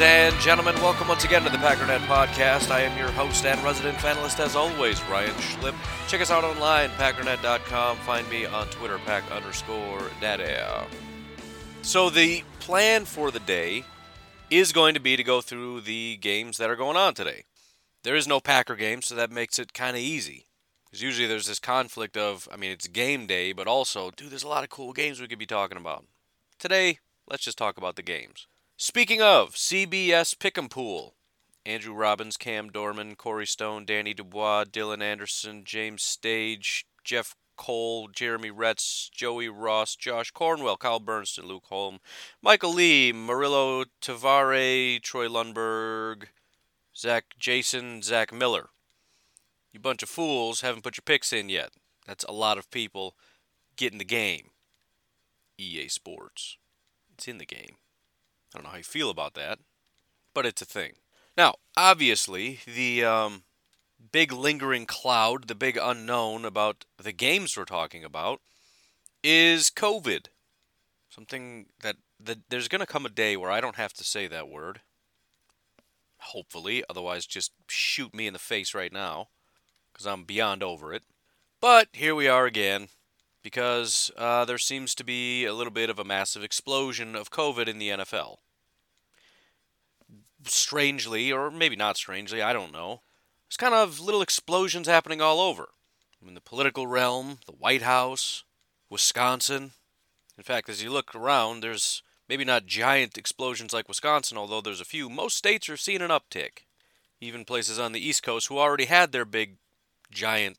And gentlemen, welcome once again to the Packernet Podcast. I am your host and resident fanalist, as always, Ryan Schlipp. Check us out online, packernet.com. Find me on Twitter, pack underscore daddy. So, the plan for the day is going to be to go through the games that are going on today. There is no Packer game, so that makes it kind of easy. Because usually there's this conflict of, I mean, it's game day, but also, dude, there's a lot of cool games we could be talking about. Today, let's just talk about the games. Speaking of CBS Pick'em Pool, Andrew Robbins, Cam Dorman, Corey Stone, Danny Dubois, Dylan Anderson, James Stage, Jeff Cole, Jeremy Retz, Joey Ross, Josh Cornwell, Kyle Bernstein, Luke Holm, Michael Lee, Murillo Tavare, Troy Lundberg, Zach Jason, Zach Miller. You bunch of fools haven't put your picks in yet. That's a lot of people getting the game. EA Sports. It's in the game. I don't know how you feel about that, but it's a thing. Now, obviously, the um, big lingering cloud, the big unknown about the games we're talking about, is COVID. Something that, that there's going to come a day where I don't have to say that word. Hopefully, otherwise, just shoot me in the face right now, because I'm beyond over it. But here we are again, because uh, there seems to be a little bit of a massive explosion of COVID in the NFL. Strangely, or maybe not strangely, I don't know. There's kind of little explosions happening all over. In the political realm, the White House, Wisconsin. In fact, as you look around, there's maybe not giant explosions like Wisconsin, although there's a few. Most states are seeing an uptick. Even places on the East Coast who already had their big, giant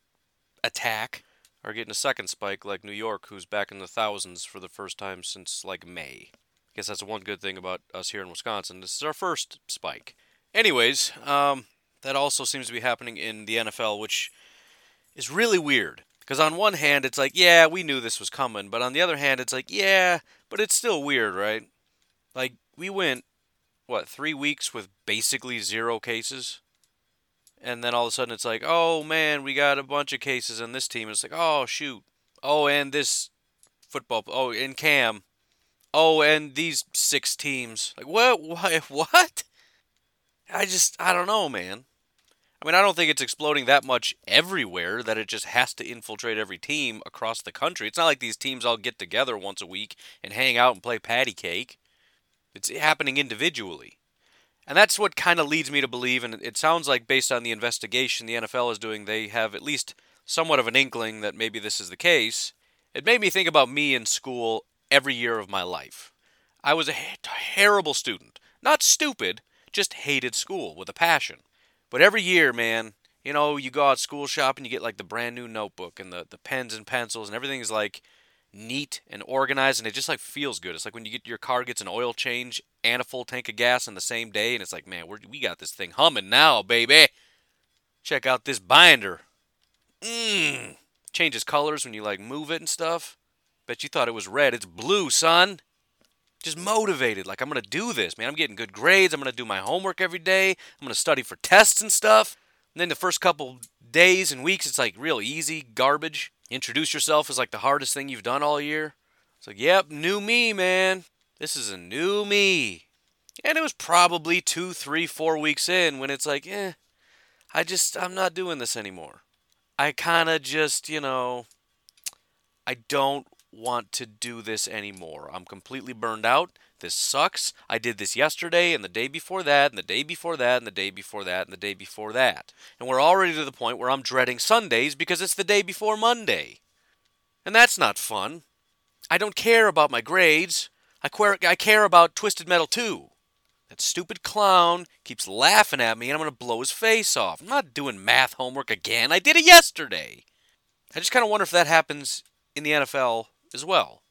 attack are getting a second spike, like New York, who's back in the thousands for the first time since like May. I guess that's one good thing about us here in Wisconsin. This is our first spike. Anyways, um, that also seems to be happening in the NFL, which is really weird. Because on one hand, it's like, yeah, we knew this was coming. But on the other hand, it's like, yeah, but it's still weird, right? Like, we went, what, three weeks with basically zero cases? And then all of a sudden it's like, oh man, we got a bunch of cases in this team. And it's like, oh shoot. Oh, and this football. Oh, and Cam. Oh, and these six teams. Like, what? What? What? I just, I don't know, man. I mean, I don't think it's exploding that much everywhere that it just has to infiltrate every team across the country. It's not like these teams all get together once a week and hang out and play patty cake. It's happening individually. And that's what kind of leads me to believe, and it sounds like based on the investigation the NFL is doing, they have at least somewhat of an inkling that maybe this is the case. It made me think about me in school every year of my life. I was a terrible student. Not stupid, just hated school with a passion. But every year, man, you know, you go out school shopping, you get like the brand new notebook and the, the pens and pencils, and everything is like neat and organized, and it just like feels good. It's like when you get your car gets an oil change and a full tank of gas in the same day, and it's like, man, we got this thing humming now, baby. Check out this binder. Mmm. Changes colors when you like move it and stuff. Bet you thought it was red. It's blue, son just motivated. Like, I'm to do this, man. I'm getting good grades. I'm to do my homework every day. I'm to study for tests and stuff. And then the first couple days and weeks, it's like real easy garbage. Introduce yourself is like the hardest thing you've done all year. It's like, yep, new me, man. This is a new me. And it was probably two, three, four weeks in when it's like, eh, I just, I'm not doing this anymore. I kind of just, you know, I don't want to do this anymore. I'm completely burned out. This sucks. I did this yesterday and the day before that and the day before that and the day before that and the day before that. And we're already to the point where I'm dreading Sundays because it's the day before Monday. And that's not fun. I don't care about my grades. I care, I care about Twisted Metal 2. That stupid clown keeps laughing at me and I'm going to blow his face off. I'm not doing math homework again. I did it yesterday. I just kind of wonder if that happens in the NFL as well.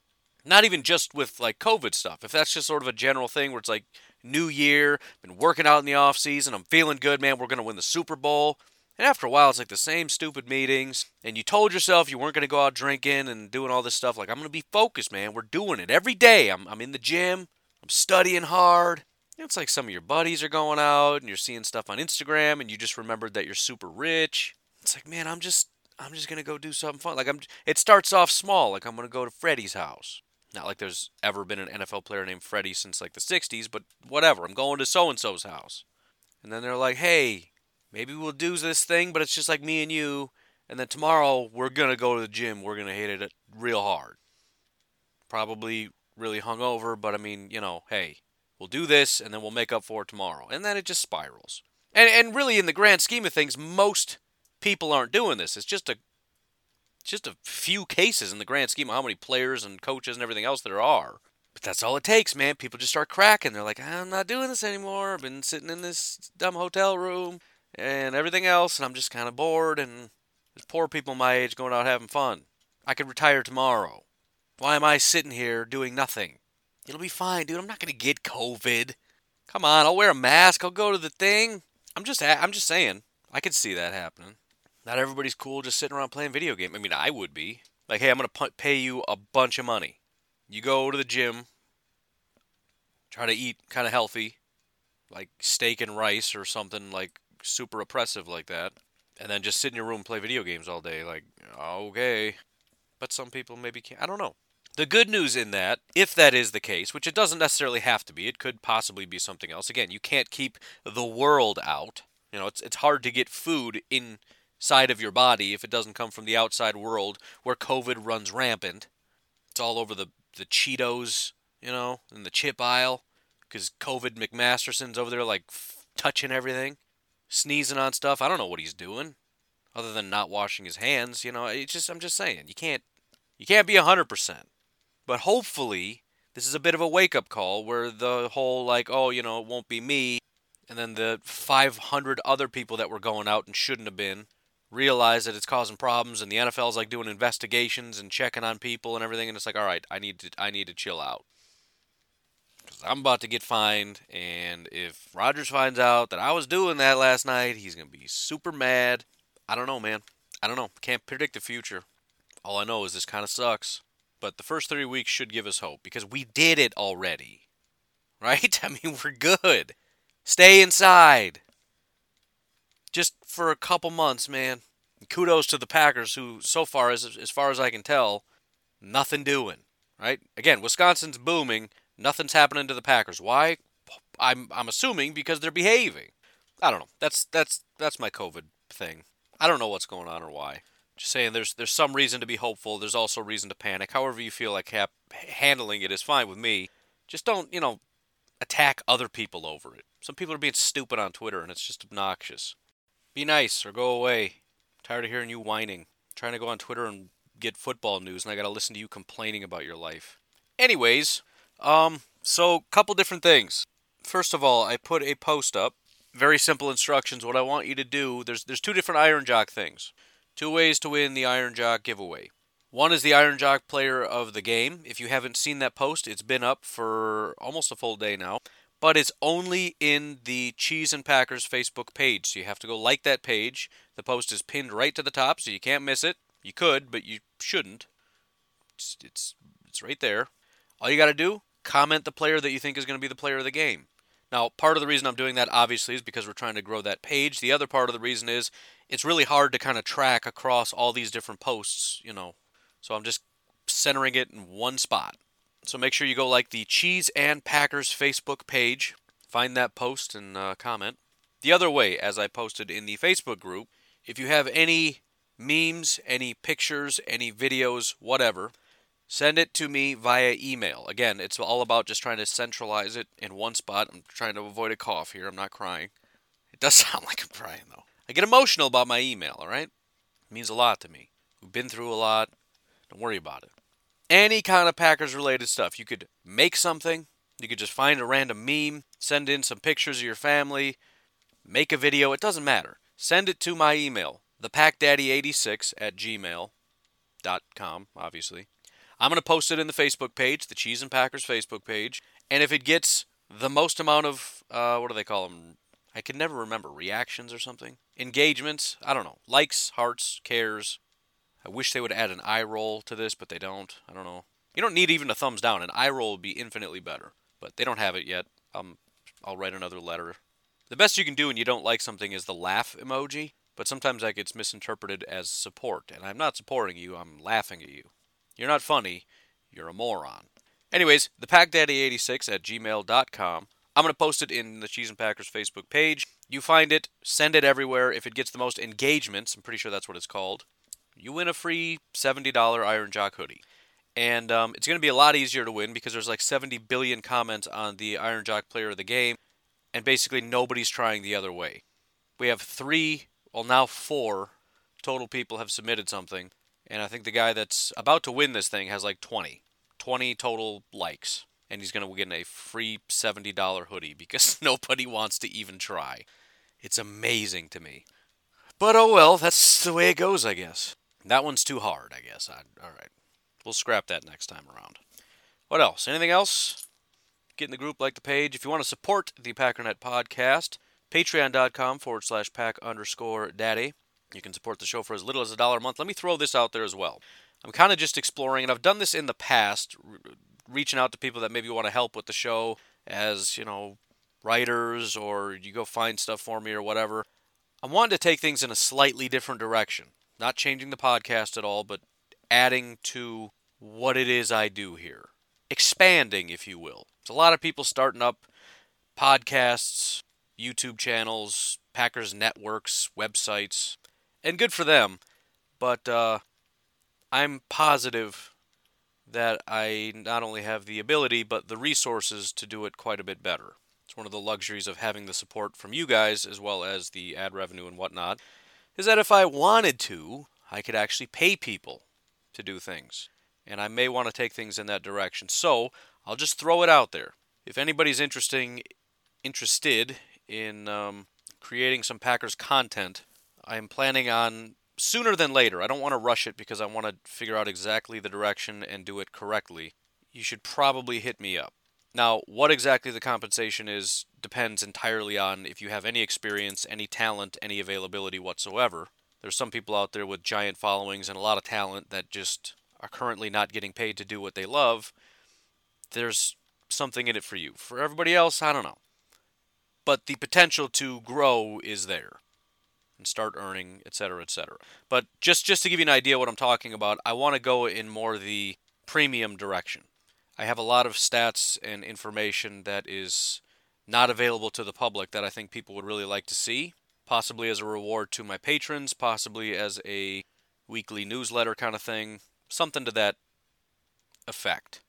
Not even just with like COVID stuff. If that's just sort of a general thing where it's like new year, been working out in the off season, I'm feeling good, man, we're going to win the Super Bowl. And after a while, it's like the same stupid meetings. And you told yourself you weren't going to go out drinking and doing all this stuff. Like, I'm going to be focused, man. We're doing it every day. I'm, I'm in the gym. I'm studying hard. It's like some of your buddies are going out and you're seeing stuff on Instagram and you just remembered that you're super rich. It's like, man, I'm just I'm just gonna go do something fun. Like I'm it starts off small, like I'm gonna go to Freddie's house. Not like there's ever been an NFL player named Freddie since like the 60s, but whatever. I'm going to so and so's house. And then they're like, hey, maybe we'll do this thing, but it's just like me and you. And then tomorrow we're gonna go to the gym. We're gonna hit it real hard. Probably really hungover, but I mean, you know, hey, we'll do this and then we'll make up for it tomorrow. And then it just spirals. And and really in the grand scheme of things, most people aren't doing this. It's just a just a few cases in the grand scheme of how many players and coaches and everything else there are. But that's all it takes, man. People just start cracking. They're like, I'm not doing this anymore. I've been sitting in this dumb hotel room and everything else, and I'm just kind of bored. And there's poor people my age going out having fun. I could retire tomorrow. Why am I sitting here doing nothing? It'll be fine, dude. I'm not gonna get COVID. Come on, I'll wear a mask. I'll go to the thing. I'm just, I'm just saying. I could see that happening. Not everybody's cool just sitting around playing video games. I mean, I would be. Like, hey, I'm gonna pay you a bunch of money. You go to the gym, try to eat kind of healthy, like steak and rice or something like super oppressive like that, and then just sit in your room and play video games all day. Like, okay. But some people maybe can't. I don't know. The good news in that, if that is the case, which it doesn't necessarily have to be, it could possibly be something else. Again, you can't keep the world out. You know, it's it's hard to get food inside of your body if it doesn't come from the outside world where COVID runs rampant. It's all over the the Cheetos, you know, in the chip aisle because COVID McMasterson's over there like f- touching everything, sneezing on stuff. I don't know what he's doing, other than not washing his hands. You know, it's just I'm just saying you can't you can't be hundred percent. But hopefully, this is a bit of a wake up call where the whole, like, oh, you know, it won't be me, and then the 500 other people that were going out and shouldn't have been realize that it's causing problems, and the NFL's like doing investigations and checking on people and everything, and it's like, all right, I need to, I need to chill out. Because I'm about to get fined, and if Rodgers finds out that I was doing that last night, he's going to be super mad. I don't know, man. I don't know. Can't predict the future. All I know is this kind of sucks but the first three weeks should give us hope because we did it already. Right? I mean, we're good. Stay inside. For a couple months, man. Kudos to the Packers, who, so far, as, as far as I can tell, nothing doing. Right? Again, Wisconsin's booming. Nothing's happening to the Packers. Why? I'm, I'm assuming because they're behaving. I don't know. That's that's that's my COVID thing. I don't know what's going on or why. Just saying, there's there's some reason to be hopeful. There's also reason to panic. However you feel like handling it is fine with me. Just don't, you know, attack other people over it. Some people are being stupid on Twitter, and it's just obnoxious. Be nice or go away. I'm tired of hearing you whining. I'm trying to go on Twitter and get football news, and I got to listen to you complaining about your life. Anyways, um, so couple different things. First of all, I put a post up. Very simple instructions. What I want you to do. There's there's two different Iron Jock things. Two ways to win the Iron Jock giveaway. One is the Iron Jock player of the game. If you haven't seen that post, it's been up for almost a full day now. But it's only in the Cheese and Packers Facebook page. So you have to go like that page. The post is pinned right to the top, so you can't miss it. You could, but you shouldn't. It's, it's, it's right there. All you got to do, comment the player that you think is going to be the player of the game. Now, part of the reason I'm doing that obviously is because we're trying to grow that page. The other part of the reason is it's really hard to kind of track across all these different posts, you know. So I'm just centering it in one spot. So make sure you go like the Cheese and Packers Facebook page, find that post and uh, comment. The other way, as I posted in the Facebook group, if you have any memes, any pictures, any videos, whatever, send it to me via email. Again, it's all about just trying to centralize it in one spot. I'm trying to avoid a cough here. I'm not crying. It does sound like I'm crying, though. I get emotional about my email, all right? It means a lot to me. We've been through a lot. Don't worry about it. Any kind of Packers related stuff. You could make something. You could just find a random meme, send in some pictures of your family, make a video. It doesn't matter. Send it to my email, thepackdaddy86 at gmail.com, obviously. I'm going to post it in the Facebook page, the Cheese and Packers Facebook page. And if it gets the most amount of, uh, what do they call them? I can never remember. Reactions or something? Engagements? I don't know. Likes, hearts, cares. I wish they would add an eye roll to this, but they don't. I don't know. You don't need even a thumbs down. An eye roll would be infinitely better. But they don't have it yet. Um, I'll write another letter. The best you can do when you don't like something is the laugh emoji, but sometimes that gets misinterpreted as support. And I'm not supporting you, I'm laughing at you. You're not funny, you're a moron. Anyways, the packdaddy86 at gmail.com. I'm going to post it in the Cheese and Packers Facebook page. You find it, send it everywhere. If it gets the most engagements, I'm pretty sure that's what it's called, you win a free $70 Iron Jock hoodie. And um, it's going to be a lot easier to win because there's like 70 billion comments on the Iron Jock player of the game, and basically nobody's trying the other way. We have three, well, now four total people have submitted something, and I think the guy that's about to win this thing has like 20. 20 total likes. And he's going to get a free $70 hoodie because nobody wants to even try. It's amazing to me. But oh well, that's the way it goes, I guess. That one's too hard, I guess. I, all right. We'll scrap that next time around. What else? Anything else? Get in the group, like the page. If you want to support the Packernet podcast, patreon.com forward slash pack underscore daddy. You can support the show for as little as a dollar a month. Let me throw this out there as well. I'm kind of just exploring, and I've done this in the past, re- reaching out to people that maybe want to help with the show as, you know, writers or you go find stuff for me or whatever. I'm wanting to take things in a slightly different direction. Not changing the podcast at all, but adding to what it is I do here. Expanding, if you will. It's a lot of people starting up podcasts, YouTube channels, Packers networks, websites, and good for them. But uh, I'm positive that I not only have the ability, but the resources to do it quite a bit better. It's one of the luxuries of having the support from you guys, as well as the ad revenue and whatnot, is that if I wanted to, I could actually pay people to do things. And I may want to take things in that direction. So I'll just throw it out there. If anybody's interesting, interested in um, creating some Packers content, I am planning on sooner than later. I don't want to rush it because I want to figure out exactly the direction and do it correctly. You should probably hit me up. Now, what exactly the compensation is depends entirely on if you have any experience, any talent, any availability whatsoever. There's some people out there with giant followings and a lot of talent that just are currently not getting paid to do what they love. There's something in it for you. For everybody else, I don't know. But the potential to grow is there and start earning, etc., etc. But just just to give you an idea what I'm talking about, I want to go in more the premium direction. I have a lot of stats and information that is not available to the public that I think people would really like to see possibly as a reward to my patrons, possibly as a weekly newsletter kind of thing, something to that effect.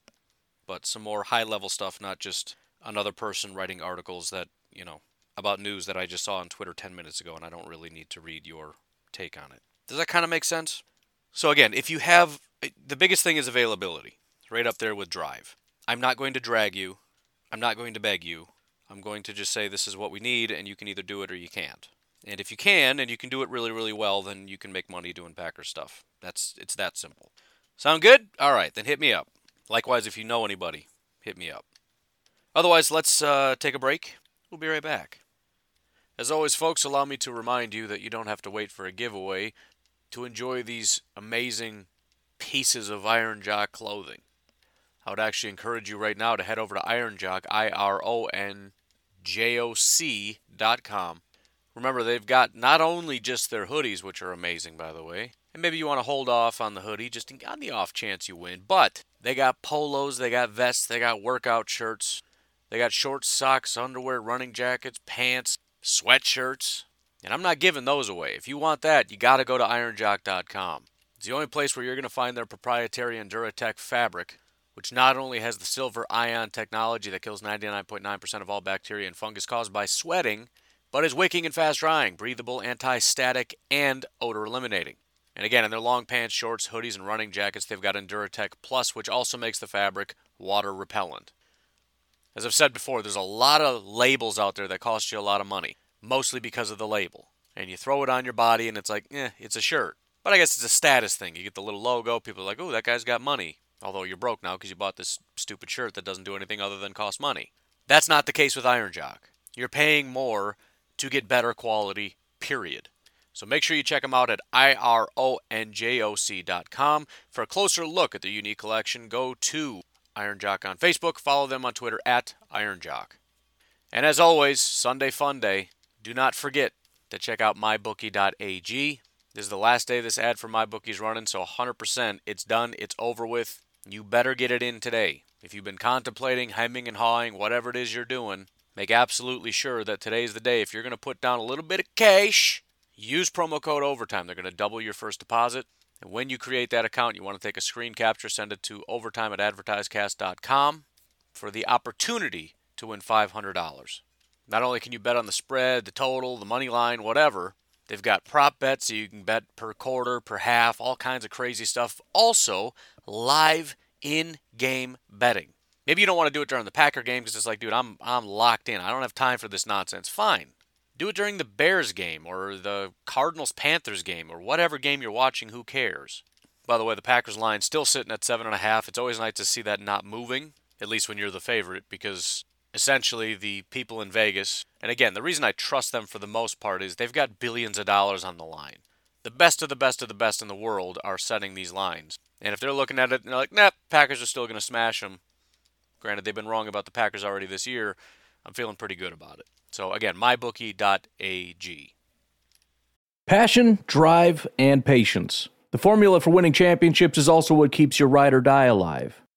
But some more high level stuff, not just another person writing articles that, you know, about news that I just saw on Twitter 10 minutes ago and I don't really need to read your take on it. Does that kind of make sense? So, again, if you have eh, the biggest thing is availability, right up there with drive. I'm not going to drag you, I'm not going to beg you. I'm going to just say this is what we need and you can either do it or you can't. And if you can, and you can do it really, really well, then you can make money doing Packer stuff. That's it's that simple. Sound good? All right, then hit me up. Likewise, if you know anybody, hit me up. Otherwise, let's uh, take a break. We'll be right back. As always, folks, allow me to remind you that you don't have to wait for a giveaway to enjoy these amazing pieces of Iron Jock clothing. I would actually encourage you right now to head over to Iron Jock, I R O N J O C dot com Remember, they've got not only just their hoodies, which are amazing, by the way, and maybe you want to hold off on the hoodie just on the off chance you win, but they got polos, they got vests, they got workout shirts, they got short socks, underwear, running jackets, pants, sweatshirts, and I'm not giving those away. If you want that, you got to go to ironjock.com. It's the only place where you're going to find their proprietary Enduratech fabric, which not only has the silver ion technology that kills 99.9% of all bacteria and fungus caused by sweating, but is wicking and fast drying, breathable, anti static, and odor eliminating. And again, in their long pants, shorts, hoodies, and running jackets, they've got Enduratech Plus, which also makes the fabric water repellent. As I've said before, there's a lot of labels out there that cost you a lot of money, mostly because of the label. And you throw it on your body, and it's like, eh, it's a shirt. But I guess it's a status thing. You get the little logo, people are like, oh, that guy's got money. Although you're broke now because you bought this stupid shirt that doesn't do anything other than cost money. That's not the case with Iron Jock. You're paying more to get better quality, period. So make sure you check them out at ironjoc.com. For a closer look at the unique collection, go to Iron Jock on Facebook, follow them on Twitter at Iron Jock. And as always, Sunday Fun Day, do not forget to check out mybookie.ag. This is the last day this ad for MyBookie's running, so 100% it's done, it's over with. You better get it in today. If you've been contemplating hemming and hawing, whatever it is you're doing, make absolutely sure that today's the day. If you're going to put down a little bit of cash, use promo code OVERTIME. They're going to double your first deposit. And when you create that account, you want to take a screen capture, send it to overtime at advertisecast.com for the opportunity to win $500. Not only can you bet on the spread, the total, the money line, whatever, they've got prop bets so you can bet per quarter, per half, all kinds of crazy stuff. Also, live in game betting. Maybe you don't want to do it during the Packer game because it's like, dude, I'm I'm locked in. I don't have time for this nonsense. Fine. Do it during the Bears game or the Cardinals Panthers game or whatever game you're watching. Who cares? By the way, the Packers line still sitting at seven and a half. It's always nice to see that not moving, at least when you're the favorite, because essentially the people in Vegas, and again, the reason I trust them for the most part is they've got billions of dollars on the line. The best of the best of the best in the world are setting these lines. And if they're looking at it and they're like, nah, Packers are still going to smash them, granted, they've been wrong about the Packers already this year, I'm feeling pretty good about it. So again, mybookie.ag. Passion, drive, and patience. The formula for winning championships is also what keeps your ride or die alive.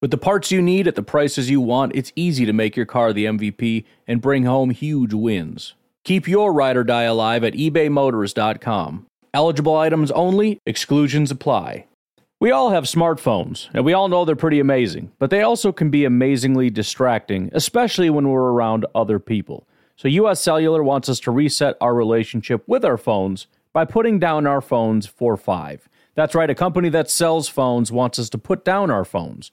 With the parts you need at the prices you want, it's easy to make your car the MVP and bring home huge wins. Keep your ride or die alive at ebaymotors.com. Eligible items only, exclusions apply. We all have smartphones, and we all know they're pretty amazing, but they also can be amazingly distracting, especially when we're around other people. So, US Cellular wants us to reset our relationship with our phones by putting down our phones for five. That's right, a company that sells phones wants us to put down our phones.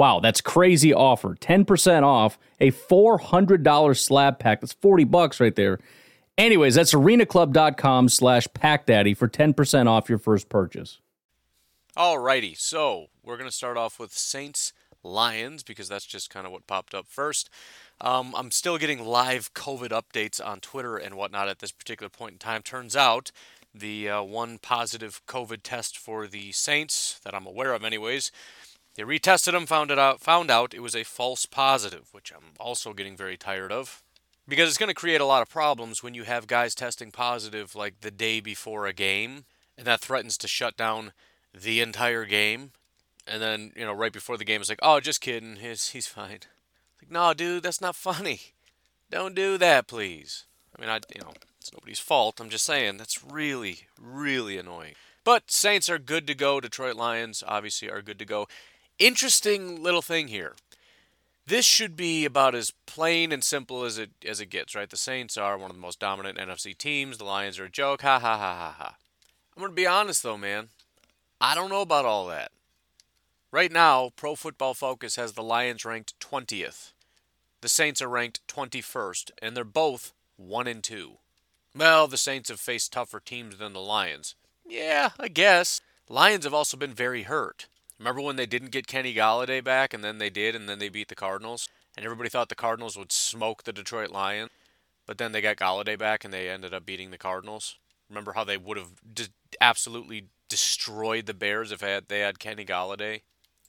Wow, that's crazy offer. 10% off a $400 slab pack. That's 40 bucks right there. Anyways, that's arenaclub.com slash packdaddy for 10% off your first purchase. Alrighty, so we're going to start off with Saints Lions because that's just kind of what popped up first. Um, I'm still getting live COVID updates on Twitter and whatnot at this particular point in time. Turns out the uh, one positive COVID test for the Saints that I'm aware of, anyways, they retested them, found it out, found out it was a false positive, which I'm also getting very tired of because it's going to create a lot of problems when you have guys testing positive like the day before a game, and that threatens to shut down the entire game. And then you know right before the game, it's like, oh, just kidding, he's he's fine. Like, no, dude, that's not funny. Don't do that, please. I mean, I, you know, it's nobody's fault. I'm just saying that's really, really annoying. But Saints are good to go. Detroit Lions obviously are good to go. Interesting little thing here. This should be about as plain and simple as it as it gets, right? The Saints are one of the most dominant NFC teams. The Lions are a joke. Ha ha ha ha ha. I'm gonna be honest though, man. I don't know about all that. Right now, Pro Football Focus has the Lions ranked 20th. The Saints are ranked 21st, and they're both 1 and 2. Well, the Saints have faced tougher teams than the Lions. Yeah, I guess. Lions have also been very hurt. Remember when they didn't get Kenny Golladay back, and then they did, and then they beat the Cardinals, and everybody thought the Cardinals would smoke the Detroit Lions, but then they got Golladay back, and they ended up beating the Cardinals. Remember how they would have absolutely destroyed the Bears if they had, Kenny Golladay?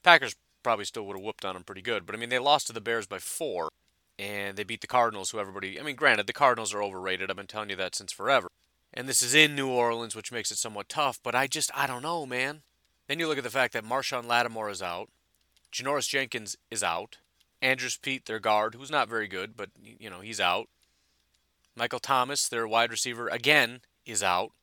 Packers probably still would have whooped on them pretty good, but I mean they lost to the Bears by four, and they beat the Cardinals, who everybody. I mean, granted, the Cardinals are overrated. I've been telling you that since forever. And this is in New Orleans, which makes it somewhat tough, but I just, I don't know, man. Then you look at the fact that Marshon Lattimore is out, Janoris Jenkins is out, Andrus Peat, their guard, who's not very good, but you know he's out. Michael Thomas, their wide receiver, again is out.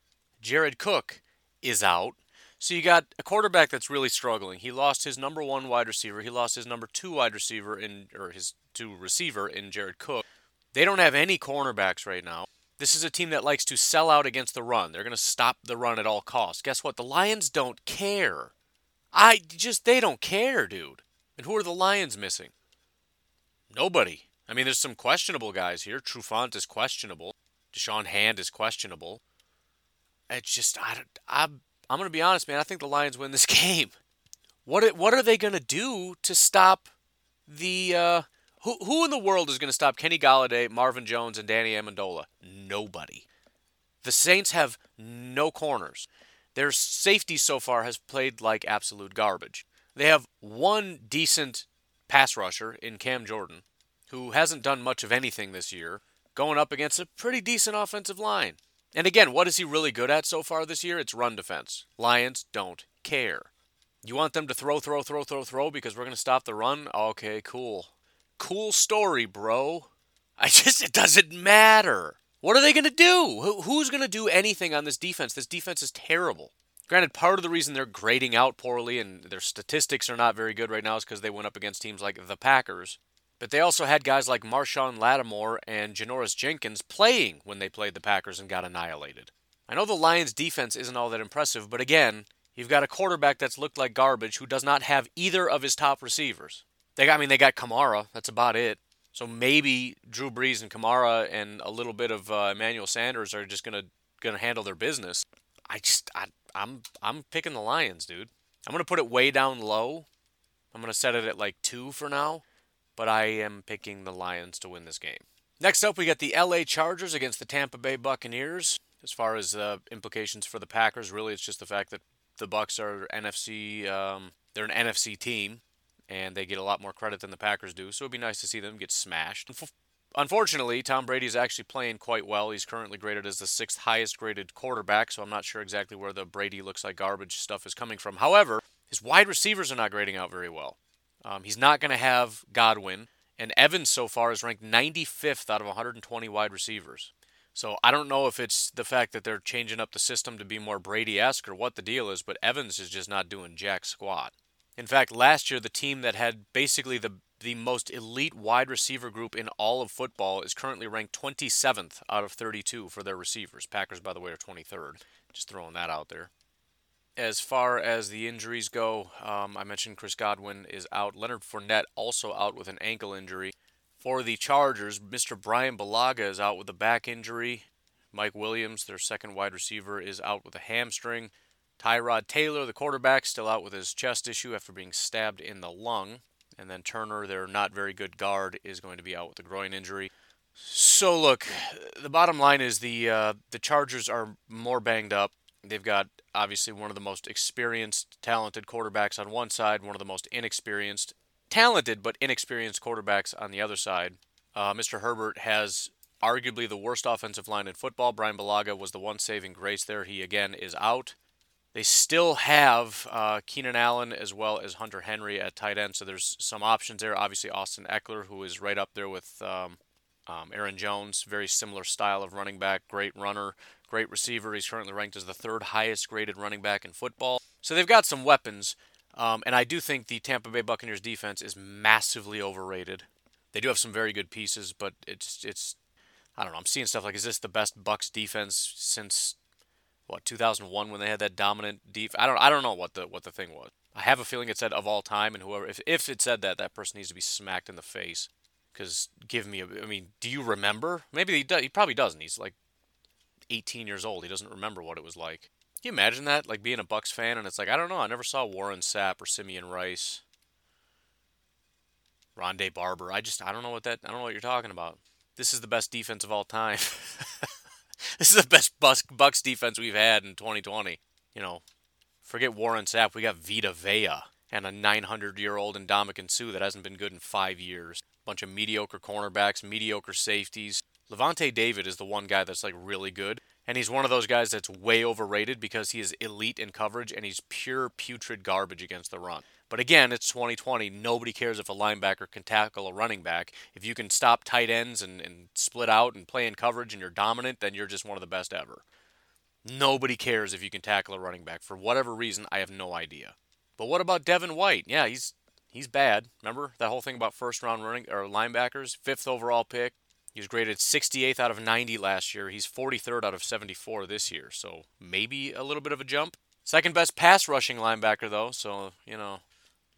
Jared Cook is out. So you got a quarterback that's really struggling. He lost his number one wide receiver. He lost his number two wide receiver in, or his two receiver in Jared Cook. They don't have any cornerbacks right now. This is a team that likes to sell out against the run. They're going to stop the run at all costs. Guess what? The Lions don't care. I just, they don't care, dude. And who are the Lions missing? Nobody. I mean, there's some questionable guys here. Trufant is questionable. Da'Shawn Hand is questionable. It's just, I, I'm, I'm going to be honest, man. I think the Lions win this game. What, what are they going to do to stop the, uh, who, who in the world is going to stop Kenny Golladay, Marvin Jones, and Danny Amendola? Nobody. The Saints have no corners. Their safety so far has played like absolute garbage. They have one decent pass rusher in Cam Jordan, who hasn't done much of anything this year, going up against a pretty decent offensive line. And again, what is he really good at so far this year? It's run defense. Lions don't care. You want them to throw, throw, throw, throw, throw because we're going to stop the run? Okay, cool. Cool story, bro. I just, it doesn't matter. What are they going to do? who's going to do anything on this defense? This defense is terrible. Granted, part of the reason they're grading out poorly and their statistics are not very good right now is because they went up against teams like the Packers. But they also had guys like Marshon Lattimore and Janoris Jenkins playing when they played the Packers and got annihilated. I know the Lions' defense isn't all that impressive, but again, you've got a quarterback that's looked like garbage who does not have either of his top receivers. They got, I mean, they got Kamara. That's about it. So maybe Drew Brees and Kamara and a little bit of uh, Emmanuel Sanders are just gonna gonna handle their business. I just, I, I'm, I'm picking the Lions, dude. I'm gonna put it way down low. I'm gonna set it at like two for now, but I am picking the Lions to win this game. Next up, we got the LA Chargers against the Tampa Bay Buccaneers. As far as uh, implications for the Packers, really, it's just the fact that the Bucks are NFC. Um, they're an NFC team and they get a lot more credit than the Packers do. So it'd be nice to see them get smashed. Unfortunately, Tom Brady is actually playing quite well. He's currently graded as the sixth highest graded quarterback, so I'm not sure exactly where the Brady looks like garbage stuff is coming from. However, his wide receivers are not grading out very well. Um, he's not going to have Godwin, and Evans so far is ranked 95th out of 120 wide receivers. So I don't know if it's the fact that they're changing up the system to be more Brady esque or what the deal is, but Evans is just not doing jack squat. In fact, last year the team that had basically the the most elite wide receiver group in all of football is currently ranked 27th out of 32 for their receivers. Packers, by the way, are 23rd. Just throwing that out there. As far as the injuries go, um, I mentioned Chris Godwin is out. Leonard Fournette also out with an ankle injury. For the Chargers, Mr. Brian Bulaga is out with a back injury. Mike Williams, their second wide receiver, is out with a hamstring. Tyrod Taylor, the quarterback, still out with his chest issue after being stabbed in the lung. And then Turner, their not very good guard, is going to be out with a groin injury. So look, the bottom line is the uh, the Chargers are more banged up. They've got obviously one of the most experienced, talented quarterbacks on one side, one of the most inexperienced, talented but inexperienced quarterbacks on the other side. Uh, Mr. Herbert has arguably the worst offensive line in football. Brian Bulaga was the one saving grace there. He again is out. They still have uh, Keenan Allen as well as Hunter Henry at tight end, so there's some options there. Obviously, Austin Ekeler, who is right up there with um, um, Aaron Jones, very similar style of running back, great runner, great receiver. He's currently ranked as the third highest graded running back in football. So they've got some weapons, um, and I do think the Tampa Bay Buccaneers defense is massively overrated. They do have some very good pieces, but it's it's I don't know. I'm seeing stuff like, is this the best Bucks defense since what 2001 when they had that dominant def. I don't I don't know what the what the thing was. I have a feeling it said of all time, and whoever if if it said that, that person needs to be smacked in the face. Because give me a, I mean, do you remember? Maybe he does, he probably doesn't. He's like 18 years old. He doesn't remember what it was like. you imagine that? Like being a Bucks fan and it's like, I don't know, I never saw Warren Sapp or Simeon Rice. Rondé Barber. I just I don't know what that I don't know what you're talking about. This is the best defense of all time. this is the best Bucks defense we've had in 2020. You know, forget Warren Sapp. We got Vita Vea and a 900 year old Ndamukong Sue that hasn't been good in five years. Bunch of mediocre cornerbacks, mediocre safeties. Lavonte David is the one guy that's like really good. And he's one of those guys that's way overrated because he is elite in coverage and he's pure putrid garbage against the run. But again, it's 2020. Nobody cares if a linebacker can tackle a running back. If you can stop tight ends and, and split out and play in coverage and you're dominant, then you're just one of the best ever. Nobody cares if you can tackle a running back. For whatever reason, I have no idea. But what about Devin White? Yeah, he's he's bad. Remember that whole thing about first round running or linebackers, fifth overall pick. He was graded 68th out of 90 last year. He's 43rd out of 74 this year. So maybe a little bit of a jump. Second best pass rushing linebacker though, so you know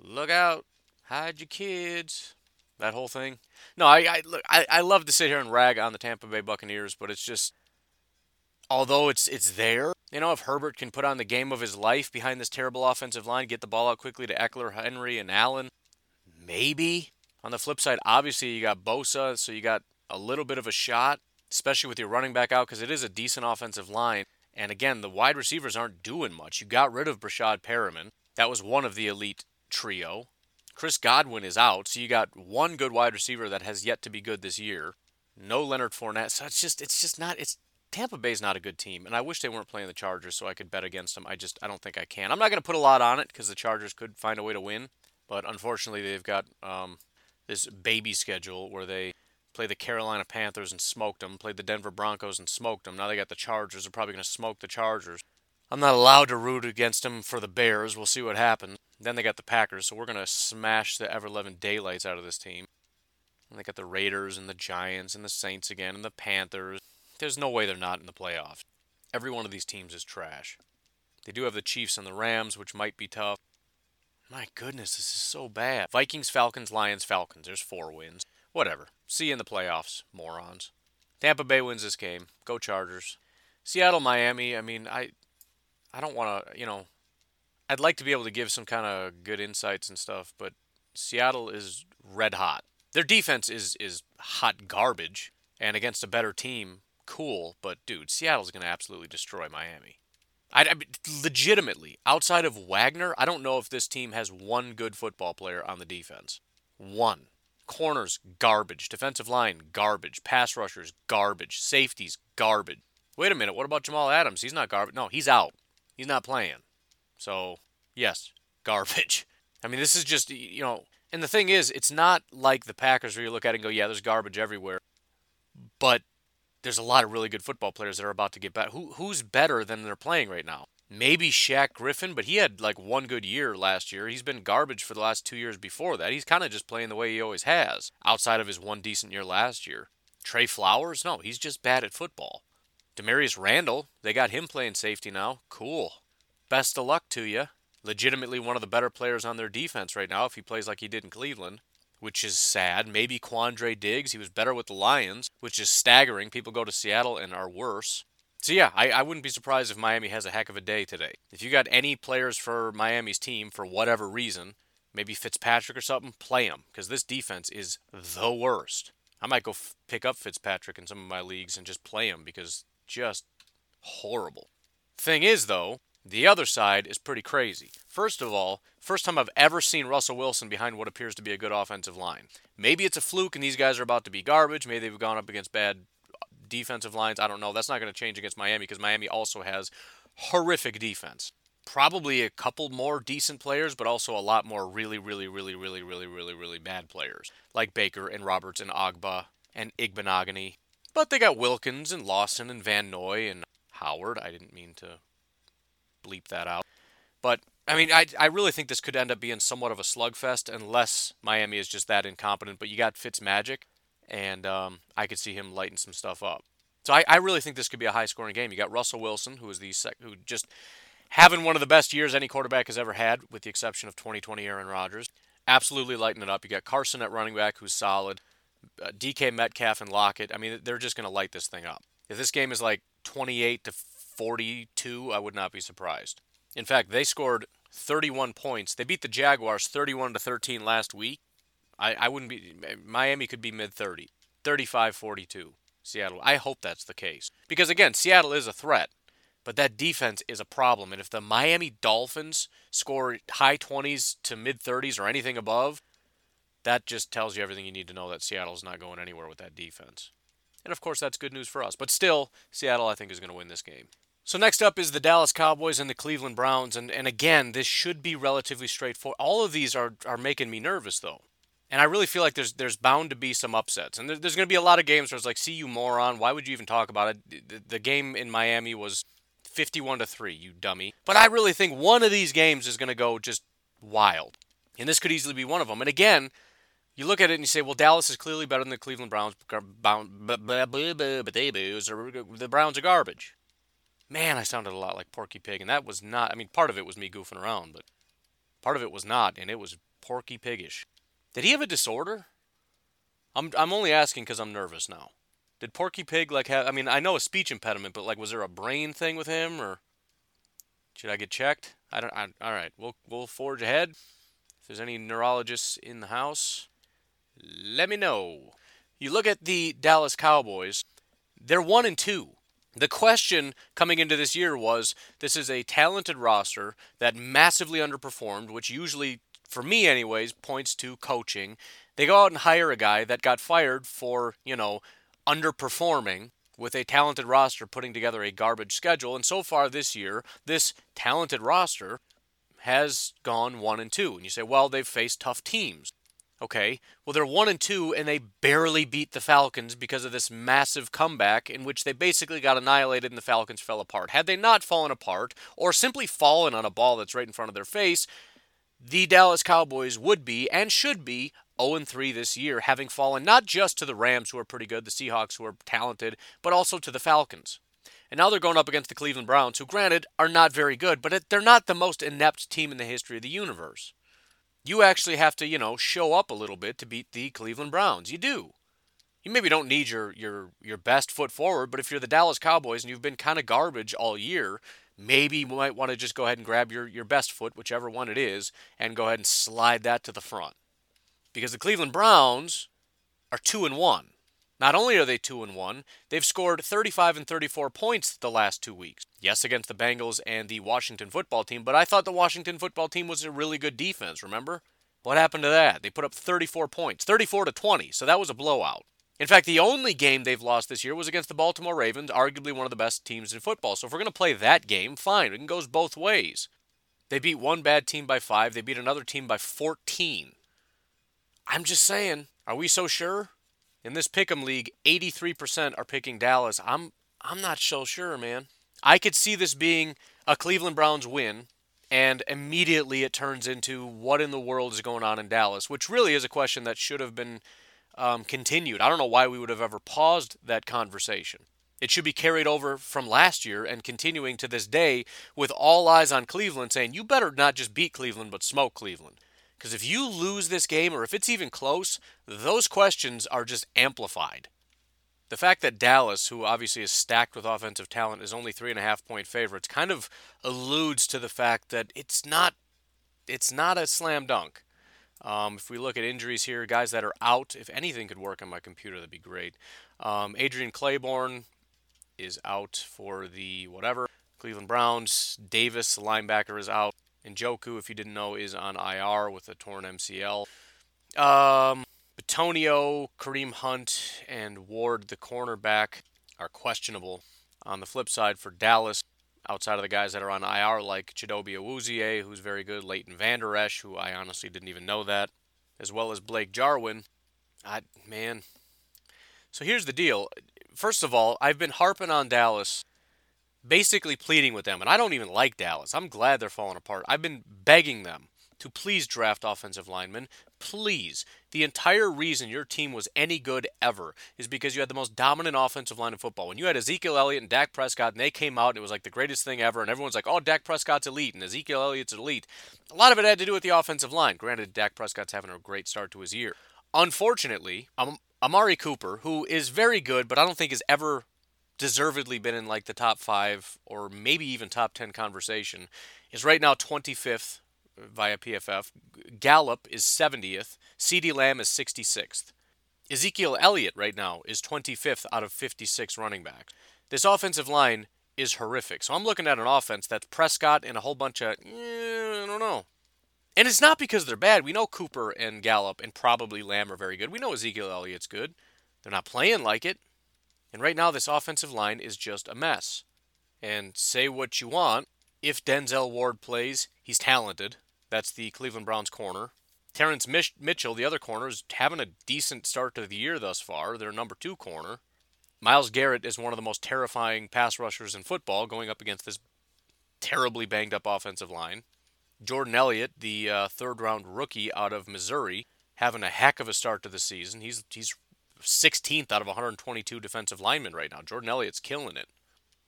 look out, hide your kids, that whole thing. No, I I, look, I I love to sit here and rag on the Tampa Bay Buccaneers, but it's just although it's it's there, you know, if Herbert can put on the game of his life behind this terrible offensive line, get the ball out quickly to Ekeler, Henry, and Allen, maybe. On the flip side, obviously you got Bosa, so you got a little bit of a shot, especially with your running back out, because it is a decent offensive line. And again, the wide receivers aren't doing much. You got rid of Breshad Perriman. That was one of the elite trio. Chris Godwin is out, so you got one good wide receiver that has yet to be good this year. No Leonard Fournette, so it's just it's just not it's Tampa Bay's not a good team, and I wish they weren't playing the Chargers so I could bet against them. I just I don't think I can. I'm not going to put a lot on it because the Chargers could find a way to win, but unfortunately they've got um, this baby schedule where they play the Carolina Panthers and smoked them, played the Denver Broncos and smoked them. Now they got the Chargers. They're probably going to smoke the Chargers. I'm not allowed to root against them for the Bears. We'll see what happens. Then they got the Packers, so we're going to smash the ever loving daylights out of this team. And they got the Raiders and the Giants and the Saints again and the Panthers. There's no way they're not in the playoffs. Every one of these teams is trash. They do have the Chiefs and the Rams, which might be tough. My goodness, this is so bad. Vikings, Falcons, Lions, Falcons. There's four wins. Whatever. See you in the playoffs, morons. Tampa Bay wins this game. Go Chargers. Seattle, Miami. I mean, I, I don't want to. You know, I'd like to be able to give some kind of good insights and stuff, but Seattle is red hot. Their defense is is hot garbage, and against a better team, cool, but dude, Seattle's going to absolutely destroy Miami. I, I, legitimately, outside of Wagner, I don't know if this team has one good football player on the defense. One. Corners, garbage. Defensive line, garbage. Pass rushers, garbage. Safeties, garbage. Wait a minute, what about Jamal Adams? He's not garbage. No, he's out. He's not playing. So, yes, garbage. I mean, this is just, you know, and the thing is, it's not like the Packers where you look at it and go, yeah, there's garbage everywhere. But there's a lot of really good football players that are about to get better. Who who's better than they're playing right now? Maybe Shaq Griffin, but he had like one good year last year. He's been garbage for the last two years before that. He's kind of just playing the way he always has, outside of his one decent year last year. Trey Flowers, no, he's just bad at football. Damarious Randall, they got him playing safety now. Cool. Best of luck to you. Legitimately one of the better players on their defense right now if he plays like he did in Cleveland which is sad. Maybe Quandre Diggs, he was better with the Lions, which is staggering. People go to Seattle and are worse. So yeah, I, I wouldn't be surprised if Miami has a heck of a day today. If you got any players for Miami's team for whatever reason, maybe Fitzpatrick or something, play him because this defense is the worst. I might go f- pick up Fitzpatrick in some of my leagues and just play him because just horrible. Thing is though, the other side is pretty crazy. First of all, first time I've ever seen Russell Wilson behind what appears to be a good offensive line. Maybe it's a fluke and these guys are about to be garbage. Maybe they've gone up against bad defensive lines. I don't know. That's not going to change against Miami because Miami also has horrific defense. Probably a couple more decent players, but also a lot more really, really, really, really, really, really, really bad players like Baker and Roberts and Ogbah and Igbinoghene. But they got Wilkins and Lawson and Van Noy and Howard. I didn't mean to bleep that out. But I mean, I I really think this could end up being somewhat of a slugfest unless Miami is just that incompetent. But you got Fitz Magic, and um, I could see him lighting some stuff up. So I, I really think this could be a high scoring game. You got Russell Wilson, who is the sec- who just having one of the best years any quarterback has ever had, with the exception of 2020 Aaron Rodgers. Absolutely lighting it up. You got Carson at running back, who's solid. Uh, DK Metcalf and Lockett. I mean, they're just going to light this thing up. If this game is like 28 to 42, I would not be surprised. In fact, they scored 31 points. They beat the Jaguars 31 to 13 last week. I, I wouldn't be Miami could be mid 30. 35-42. Seattle. I hope that's the case. Because again, Seattle is a threat, but that defense is a problem. And if the Miami Dolphins score high 20s to mid 30s or anything above, that just tells you everything you need to know that Seattle's not going anywhere with that defense. And of course, that's good news for us. But still, Seattle, I think, is going to win this game. So next up is the Dallas Cowboys and the Cleveland Browns. And, and again, this should be relatively straightforward. All of these are, are making me nervous, though. And I really feel like there's there's bound to be some upsets. And there, there's going to be a lot of games where it's like, see you moron. Why would you even talk about it? The, the game in Miami was 51 to 3, you dummy. But I really think one of these games is going to go just wild. And this could easily be one of them. And again, you look at it and you say, well, Dallas is clearly better than the Cleveland Browns, but the Browns are garbage. Man, I sounded a lot like Porky Pig, and that was not. I mean, part of it was me goofing around, but part of it was not, and it was Porky Piggish. Did he have a disorder? I'm I'm only asking because I'm nervous now. Did Porky Pig like have? I mean, I know a speech impediment, but like, was there a brain thing with him, or should I get checked? I don't. I, all right, we'll we'll forge ahead. If there's any neurologists in the house, let me know. You look at the Dallas Cowboys, they're one and two. The question coming into this year was this is a talented roster that massively underperformed, which usually, for me anyways, points to coaching. They go out and hire a guy that got fired for, you know, underperforming with a talented roster putting together a garbage schedule. And so far this year, this talented roster has gone one and two. And you say, well, they've faced tough teams. Okay, well, they're one and two, and they barely beat the Falcons because of this massive comeback in which they basically got annihilated and the Falcons fell apart. Had they not fallen apart, or simply fallen on a ball that's right in front of their face, the Dallas Cowboys would be and should be 0 3 this year, having fallen not just to the Rams, who are pretty good, the Seahawks, who are talented, but also to the Falcons. And now they're going up against the Cleveland Browns, who, granted, are not very good, but they're not the most inept team in the history of the universe you actually have to, you know, show up a little bit to beat the Cleveland Browns. You do. You maybe don't need your your your best foot forward, but if you're the Dallas Cowboys and you've been kind of garbage all year, maybe you might want to just go ahead and grab your your best foot, whichever one it is, and go ahead and slide that to the front. Because the Cleveland Browns are 2 and 1. Not only are they 2 and 1, they've scored 35 and 34 points the last 2 weeks. Yes, against the Bengals and the Washington football team, but I thought the Washington football team was a really good defense, remember? What happened to that? They put up 34 points, 34 to 20, so that was a blowout. In fact, the only game they've lost this year was against the Baltimore Ravens, arguably one of the best teams in football. So if we're going to play that game, fine. It goes both ways. They beat one bad team by 5, they beat another team by 14. I'm just saying, are we so sure? In this pick'em league, 83% are picking Dallas. I'm I'm not so sure, man. I could see this being a Cleveland Browns win, and immediately it turns into what in the world is going on in Dallas, which really is a question that should have been um, continued. I don't know why we would have ever paused that conversation. It should be carried over from last year and continuing to this day with all eyes on Cleveland saying, you better not just beat Cleveland, but smoke Cleveland. Because if you lose this game or if it's even close, those questions are just amplified. The fact that Dallas, who obviously is stacked with offensive talent, is only three and a half point favorites kind of alludes to the fact that it's not it's not a slam dunk. Um, if we look at injuries here, guys that are out, if anything could work on my computer, that'd be great. Um, Adrian Clayborn is out for the whatever. Cleveland Browns. Davis, linebacker, is out. Njoku, if you didn't know, is on IR with a torn MCL. Um, Bitonio, Kareem Hunt, and Ward, the cornerback, are questionable. On the flip side, for Dallas, outside of the guys that are on IR, like Chidobe Awuzie, who's very good, Leighton Vander Esch, who I honestly didn't even know that, as well as Blake Jarwin. I, man. So here's the deal. First of all, I've been harping on Dallas basically pleading with them, and I don't even like Dallas. I'm glad they're falling apart. I've been begging them to please draft offensive linemen. Please. The entire reason your team was any good ever is because you had the most dominant offensive line in football. When you had Ezekiel Elliott and Dak Prescott, and they came out, and it was like the greatest thing ever, and everyone's like, oh, Dak Prescott's elite, and Ezekiel Elliott's elite. A lot of it had to do with the offensive line. Granted, Dak Prescott's having a great start to his year. Unfortunately, um, Amari Cooper, who is very good, but I don't think is ever deservedly been in like the top five or maybe even top 10 conversation, is right now 25th via PFF. Gallup is 70th. CeeDee Lamb is 66th. Ezekiel Elliott right now is 25th out of 56 running backs. This offensive line is horrific. So I'm looking at an offense that's Prescott and a whole bunch of, eh, I don't know. And it's not because they're bad. We know Cooper and Gallup and probably Lamb are very good. We know Ezekiel Elliott's good. They're not playing like it. And right now, this offensive line is just a mess. And say what you want. If Denzel Ward plays, he's talented. That's the Cleveland Browns corner. Terrence Mitchell, the other corner, is having a decent start to the year thus far. Their number two corner. Myles Garrett is one of the most terrifying pass rushers in football, going up against this terribly banged up offensive line. Jordan Elliott, the uh, third round rookie out of Missouri, having a heck of a start to the season. He's he's 16th out of 122 defensive linemen right now. Jordan Elliott's killing it.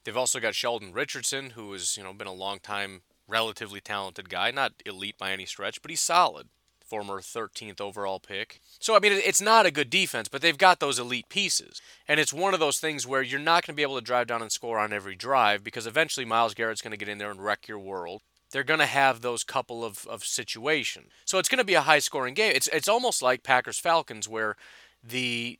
They've also got Sheldon Richardson, who has you know been a long time relatively talented guy, not elite by any stretch, but he's solid. Former 13th overall pick. So I mean, it's not a good defense, but they've got those elite pieces, and it's one of those things where you're not going to be able to drive down and score on every drive because eventually Myles Garrett's going to get in there and wreck your world they're going to have those couple of, of situations. So it's going to be a high scoring game. It's, it's almost like Packers Falcons, where the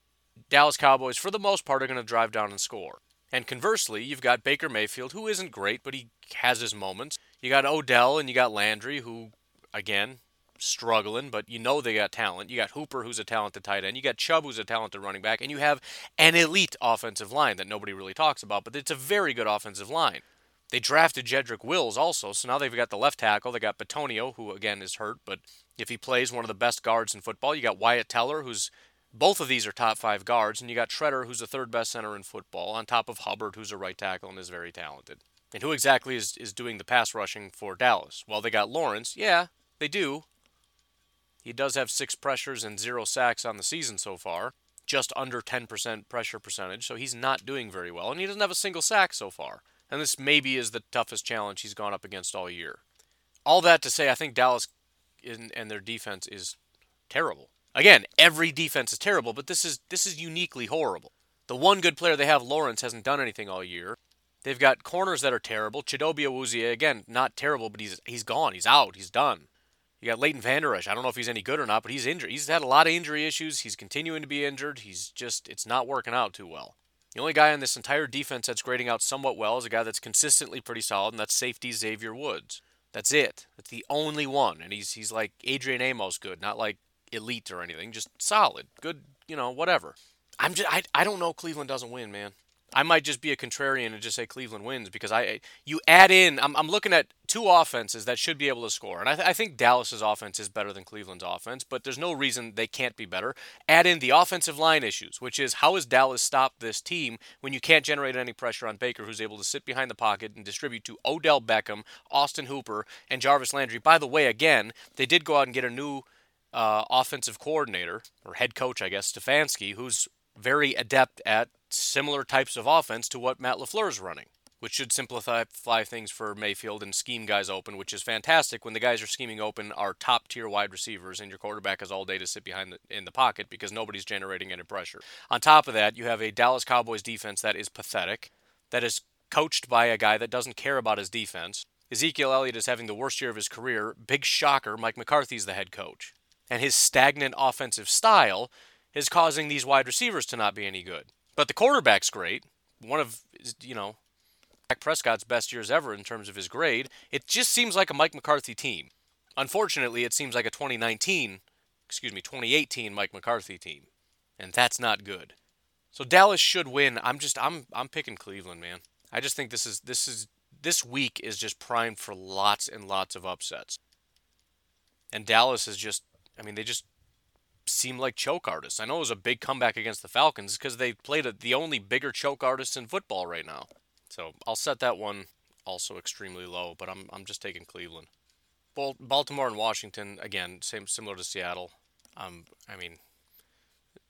Dallas Cowboys, for the most part, are going to drive down and score. And conversely, you've got Baker Mayfield, who isn't great, but he has his moments. You got Odell and you got Landry, who, again, struggling, but you know they got talent. You got Hooper, who's a talented tight end. You got Chubb, who's a talented running back. And you have an elite offensive line that nobody really talks about, but it's a very good offensive line. They drafted Jedrick Wills also, so now they've got the left tackle. They got Bitonio, who again is hurt, but if he plays, one of the best guards in football. You got Wyatt Teller, who's both of these are top five guards, and you got Tretter, who's the third best center in football, on top of Hubbard, who's a right tackle and is very talented. And who exactly is, is doing the pass rushing for Dallas? Well, they got Lawrence. Yeah, they do. He does have six pressures and zero sacks on the season so far, just under 10% pressure percentage, so he's not doing very well. And he doesn't have a single sack so far. And this maybe is the toughest challenge he's gone up against all year. All that to say, I think Dallas and their defense is terrible. Again, every defense is terrible, but this is this is uniquely horrible. The one good player they have, Lawrence, hasn't done anything all year. They've got corners that are terrible. Chidobe Awuzie, again, not terrible, but he's he's gone. He's out. He's done. You got Leighton Vander. I don't know if he's any good or not, but he's injured. He's had a lot of injury issues. He's continuing to be injured. He's just it's not working out too well. The only guy on this entire defense that's grading out somewhat well is a guy that's consistently pretty solid, and that's safety Xavier Woods. That's it. That's the only one, and he's he's like Adrian Amos good, not like elite or anything, just solid, good, you know, whatever. I'm just I, I don't know Cleveland doesn't win, man. I might just be a contrarian and just say Cleveland wins because I you add in I'm, I'm looking at two offenses that should be able to score and I, th- I think Dallas's offense is better than Cleveland's offense but there's no reason they can't be better add in the offensive line issues which is how has Dallas stopped this team when you can't generate any pressure on Baker who's able to sit behind the pocket and distribute to Odell Beckham Austin Hooper and Jarvis Landry by the way again they did go out and get a new uh, offensive coordinator or head coach, I guess, Stefanski, who's very adept at similar types of offense to what Matt LaFleur is running, which should simplify things for Mayfield and scheme guys open, which is fantastic when the guys are scheming open are top tier wide receivers and your quarterback has all day to sit behind the, in the pocket because nobody's generating any pressure. On top of that, you have a Dallas Cowboys defense that is pathetic, that is coached by a guy that doesn't care about his defense. Ezekiel Elliott is having the worst year of his career. Big shocker, Mike McCarthy's the head coach and his stagnant offensive style is causing these wide receivers to not be any good. But the quarterback's great. One of, you know, Dak Prescott's best years ever in terms of his grade. It just seems like a Mike McCarthy team. Unfortunately, it seems like a 2019, excuse me, 2018 Mike McCarthy team. And that's not good. So Dallas should win. I'm just I'm I'm picking Cleveland, man. I just think this is this is this week is just primed for lots and lots of upsets. And Dallas is just I mean, they just seem like choke artists. I know it was a big comeback against the Falcons because they played a, the only bigger choke artist in football right now. So I'll set that one also extremely low, but I'm I'm just taking Cleveland. Baltimore and Washington again, same similar to Seattle. Um, I mean,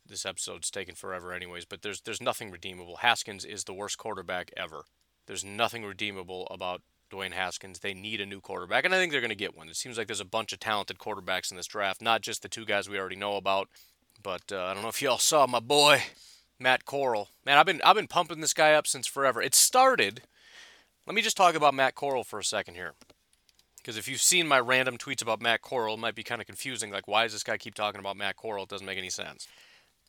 this episode's taken forever anyways, but there's there's nothing redeemable. Haskins is the worst quarterback ever. There's nothing redeemable about Dwayne Haskins. They need a new quarterback, and I think they're going to get one. It seems like there's a bunch of talented quarterbacks in this draft, not just the two guys we already know about. But uh, I don't know if y'all saw my boy Matt Corral. Man, I've been I've been pumping this guy up since forever. It started. Let me just talk about Matt Corral for a second here. Because if you've seen my random tweets about Matt Corral, it might be kind of confusing. Like, why does this guy keep talking about Matt Corral? It doesn't make any sense.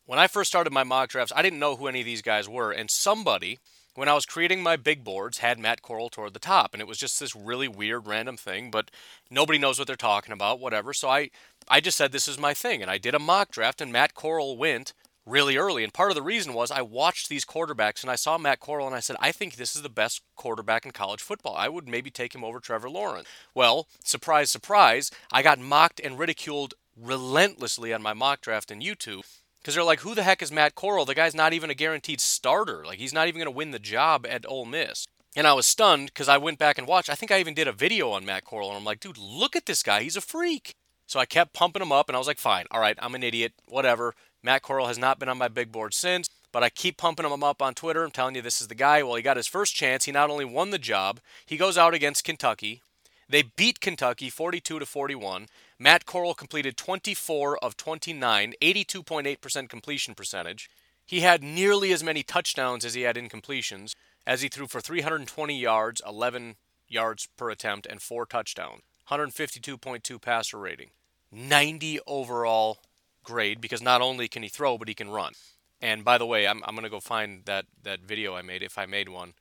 When I first started my mock drafts, I didn't know who any of these guys were, and somebody, when I was creating my big boards, had Matt Corral toward the top, and it was just this really weird random thing. But nobody knows what they're talking about, whatever. So I, I just said this is my thing, and I did a mock draft, and Matt Corral went really early. And part of the reason was I watched these quarterbacks and I saw Matt Corral and I said, I think this is the best quarterback in college football. I would maybe take him over Trevor Lawrence. Well, surprise, surprise, I got mocked and ridiculed relentlessly on my mock draft in YouTube. Because they're like, who the heck is Matt Corral? The guy's not even a guaranteed starter. Like, he's not even going to win the job at Ole Miss. And I was stunned because I went back and watched. I think I even did a video on Matt Corral, and I'm like, dude, look at this guy. He's a freak. So I kept pumping him up, and I was like, fine, all right, I'm an idiot, whatever. Matt Corral has not been on my big board since, but I keep pumping him up on Twitter. I'm telling you, this is the guy. Well, he got his first chance. He not only won the job, he goes out against Kentucky. They beat Kentucky 42 to 41. Matt Corral completed 24 of 29, 82.8% completion percentage. He had nearly as many touchdowns as he had incompletions, as he threw for 320 yards, 11 yards per attempt, and four touchdowns. 152.2 passer rating. 90 overall grade because not only can he throw, but he can run. And by the way, I'm, I'm going to go find that, that video I made, if I made one,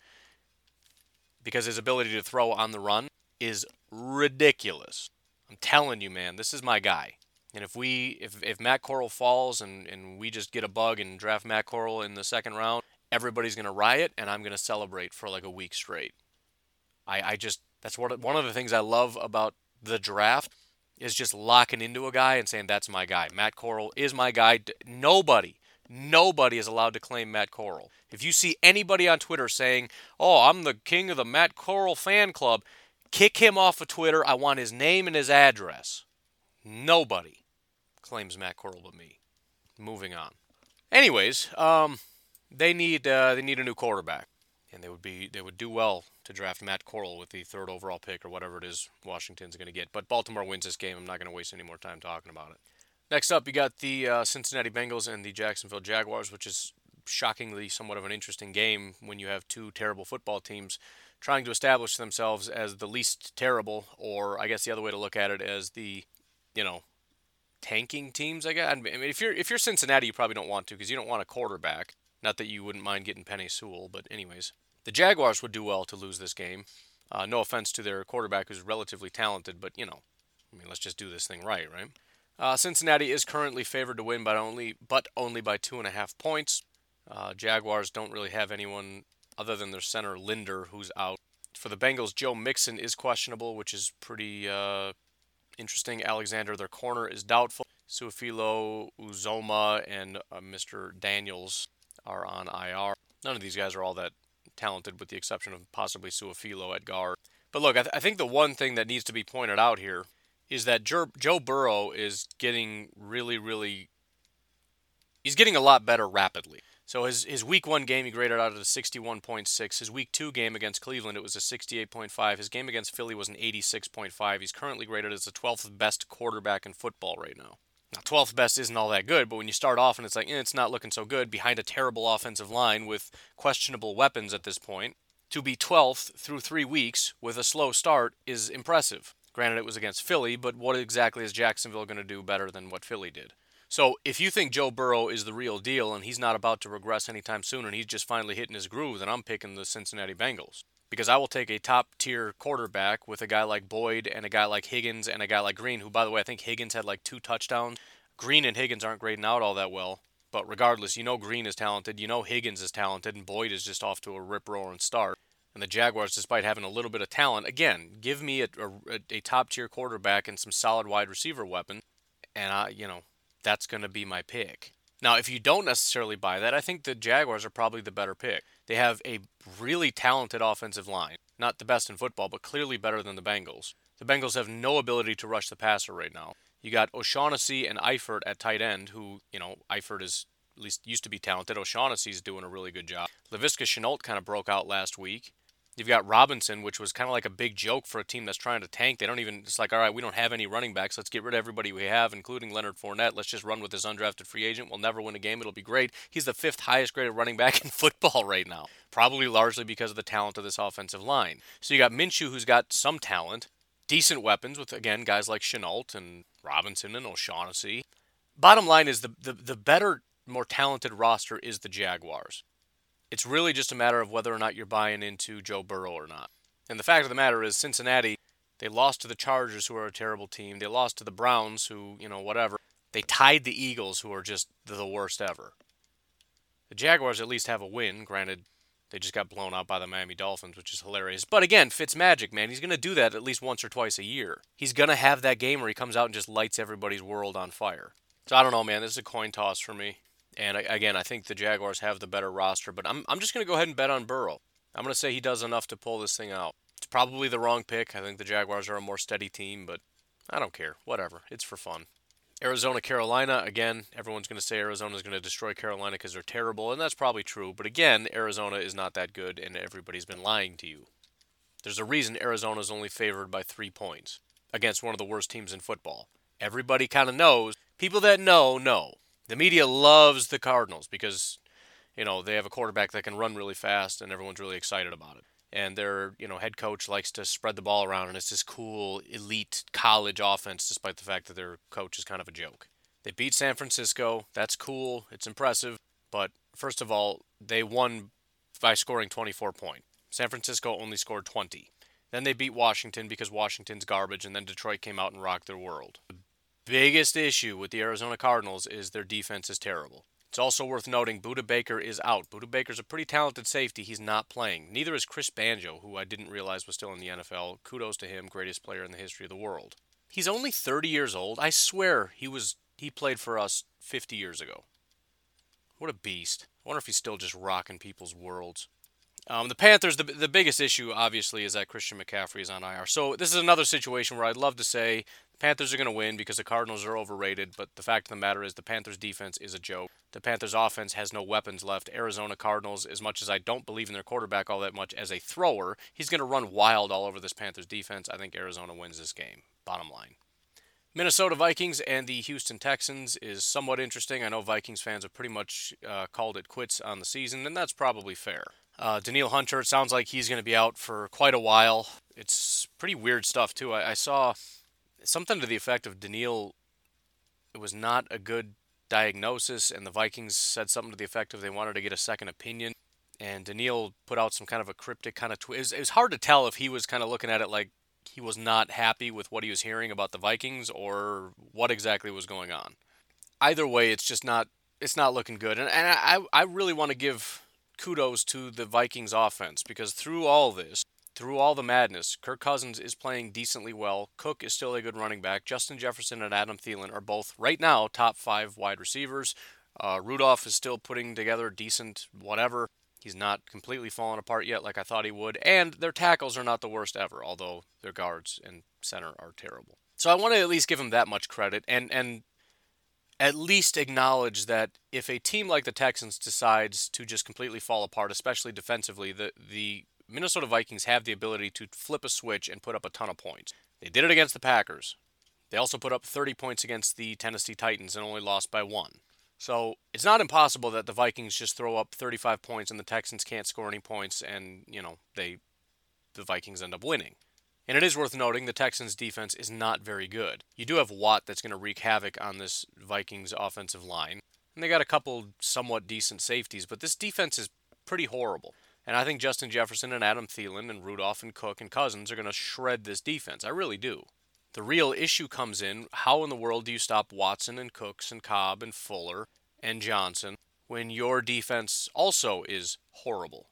because his ability to throw on the run is ridiculous. I'm telling you, man, this is my guy. And if we if, if Matt Corral falls and, and we just get a bug and draft Matt Corral in the second round, everybody's gonna riot and I'm gonna celebrate for like a week straight. I, I just that's what one of the things I love about the draft is just locking into a guy and saying that's my guy. Matt Corral is my guy. Nobody, nobody is allowed to claim Matt Corral. If you see anybody on Twitter saying, "Oh, I'm the king of the Matt Corral fan club," kick him off of Twitter. I want his name and his address. Nobody claims Matt Corral but me. Moving on. Anyways, um, they need uh, they need a new quarterback and they would be they would do well to draft Matt Corral with the third overall pick or whatever it is Washington's going to get. But Baltimore wins this game. I'm not going to waste any more time talking about it. Next up, you got the uh, Cincinnati Bengals and the Jacksonville Jaguars, which is shockingly somewhat of an interesting game when you have two terrible football teams trying to establish themselves as the least terrible, or I guess the other way to look at it as the, you know, tanking teams. I guess. I mean, if you're if you're Cincinnati, you probably don't want to because you don't want a quarterback. Not that you wouldn't mind getting Penei Sewell, but anyways, the Jaguars would do well to lose this game. Uh, no offense to their quarterback, who's relatively talented, but you know, I mean, let's just do this thing right, right? Uh, Cincinnati is currently favored to win by only, but only by two and a half points. Uh, Jaguars don't really have anyone other than their center Linder, who's out. For the Bengals, Joe Mixon is questionable, which is pretty uh, interesting. Alexander, their corner, is doubtful. Su'a-Filo, Uzomah, and uh, Mr. Daniels are on IR. None of these guys are all that talented, with the exception of possibly Su'a-Filo at guard. But look, I, th- I, think the one thing that needs to be pointed out here is that Jer- Joe Burrow is getting really, really. He's getting a lot better rapidly. So his, his week one game, he graded out at a 61.6. His week two game against Cleveland, it was a 68.5. His game against Philly was an 86.5. He's currently graded as the 12th best quarterback in football right now. Now, 12th best isn't all that good, but when you start off and it's like, eh, it's not looking so good behind a terrible offensive line with questionable weapons at this point, to be 12th through three weeks with a slow start is impressive. Granted, it was against Philly, but what exactly is Jacksonville going to do better than what Philly did? So, if you think Joe Burrow is the real deal and he's not about to regress anytime soon and he's just finally hitting his groove, then I'm picking the Cincinnati Bengals because I will take a top tier quarterback with a guy like Boyd and a guy like Higgins and a guy like Green, who, by the way, I think Higgins had like two touchdowns. Green and Higgins aren't grading out all that well, but regardless, you know Green is talented, you know Higgins is talented, and Boyd is just off to a rip roaring start. And the Jaguars, despite having a little bit of talent, again, give me a, a, a top tier quarterback and some solid wide receiver weapon, and I, you know, that's going to be my pick. Now, if you don't necessarily buy that, I think the Jaguars are probably the better pick. They have a really talented offensive line. Not the best in football, but clearly better than the Bengals. The Bengals have no ability to rush the passer right now. You got O'Shaughnessy and Eifert at tight end, who, you know, Eifert is at least used to be talented. O'Shaughnessy's doing a really good job. Laviska Shenault kind of broke out last week. You've got Robinson, which was kind of like a big joke for a team that's trying to tank. They don't even, it's like, all right, we don't have any running backs. Let's get rid of everybody we have, including Leonard Fournette. Let's just run with this undrafted free agent. We'll never win a game. It'll be great. He's the fifth highest graded running back in football right now, probably largely because of the talent of this offensive line. So you got Minshew, who's got some talent, decent weapons with, again, guys like Shenault and Robinson and O'Shaughnessy. Bottom line is the, the, the better, more talented roster is the Jaguars. It's really just a matter of whether or not you're buying into Joe Burrow or not. And the fact of the matter is, Cincinnati, they lost to the Chargers, who are a terrible team. They lost to the Browns, who, you know, whatever. They tied the Eagles, who are just the worst ever. The Jaguars at least have a win. Granted, they just got blown out by the Miami Dolphins, which is hilarious. But again, Fitz magic, man. He's going to do that at least once or twice a year. He's going to have that game where he comes out and just lights everybody's world on fire. So I don't know, man. This is a coin toss for me. And again, I think the Jaguars have the better roster, but I'm, I'm just going to go ahead and bet on Burrow. I'm going to say he does enough to pull this thing out. It's probably the wrong pick. I think the Jaguars are a more steady team, but I don't care. Whatever. It's for fun. Arizona, Carolina, again, everyone's going to say Arizona is going to destroy Carolina because they're terrible, and that's probably true. But again, Arizona is not that good, and everybody's been lying to you. There's a reason Arizona is only favored by three points against one of the worst teams in football. Everybody kind of knows. People that know, know. The media loves the Cardinals because, you know, they have a quarterback that can run really fast, and everyone's really excited about it and their you know head coach likes to spread the ball around and it's this cool elite college offense despite the fact that their coach is kind of a joke. They beat San Francisco. That's cool. It's impressive. But first of all, they won by scoring 24 points. San Francisco only scored 20. Then they beat Washington because Washington's garbage, and then Detroit came out and rocked their world. The biggest issue with the Arizona Cardinals is their defense is terrible. It's also worth noting Budda Baker is out. Budda Baker's a pretty talented safety. He's not playing. Neither is Chris Banjo, who I didn't realize was still in the NFL. Kudos to him, greatest player in the history of the world. He's only 30 years old. I swear he was he played for us 50 years ago. What a beast. I wonder if he's still just rocking people's worlds. Um, the Panthers, the, the biggest issue, obviously, is that Christian McCaffrey is on IR. So this is another situation where I'd love to say the Panthers are going to win because the Cardinals are overrated, but the fact of the matter is the Panthers' defense is a joke. The Panthers' offense has no weapons left. Arizona Cardinals, as much as I don't believe in their quarterback all that much as a thrower, he's going to run wild all over this Panthers defense. I think Arizona wins this game. Bottom line. Minnesota Vikings and the Houston Texans is somewhat interesting. I know Vikings fans have pretty much uh, called it quits on the season, and that's probably fair. Uh, Danielle Hunter, it sounds like he's going to be out for quite a while. It's pretty weird stuff, too. I, I saw something to the effect of Danielle, it was not a good diagnosis, and the Vikings said something to the effect of they wanted to get a second opinion. And Danielle put out some kind of a cryptic kind of tweet. It, it was hard to tell if he was kind of looking at it like he was not happy with what he was hearing about the Vikings or what exactly was going on. Either way, it's just not it's not looking good. And, and I, I really want to give kudos to the Vikings offense because through all this, through all the madness, Kirk Cousins is playing decently well. Cook is still a good running back. Justin Jefferson and Adam Thielen are both right now top five wide receivers. Uh, Rudolph is still putting together decent whatever. He's not completely fallen apart yet, like I thought he would. And their tackles are not the worst ever, although their guards and center are terrible. So I want to at least give him that much credit. And and at least acknowledge that if a team like the Texans decides to just completely fall apart, especially defensively, the the Minnesota Vikings have the ability to flip a switch and put up a ton of points. They did it against the Packers. They also put up 30 points against the Tennessee Titans and only lost by one. So it's not impossible that the Vikings just throw up 35 points and the Texans can't score any points, and you know they the Vikings end up winning. And it is worth noting the Texans' defense is not very good. You do have Watt that's going to wreak havoc on this Vikings offensive line. And they got a couple somewhat decent safeties, but this defense is pretty horrible. And I think Justin Jefferson and Adam Thielen and Rudolph and Cook and Cousins are going to shred this defense. I really do. The real issue comes in how in the world do you stop Watson and Cooks and Cobb and Fuller and Johnson when your defense also is horrible?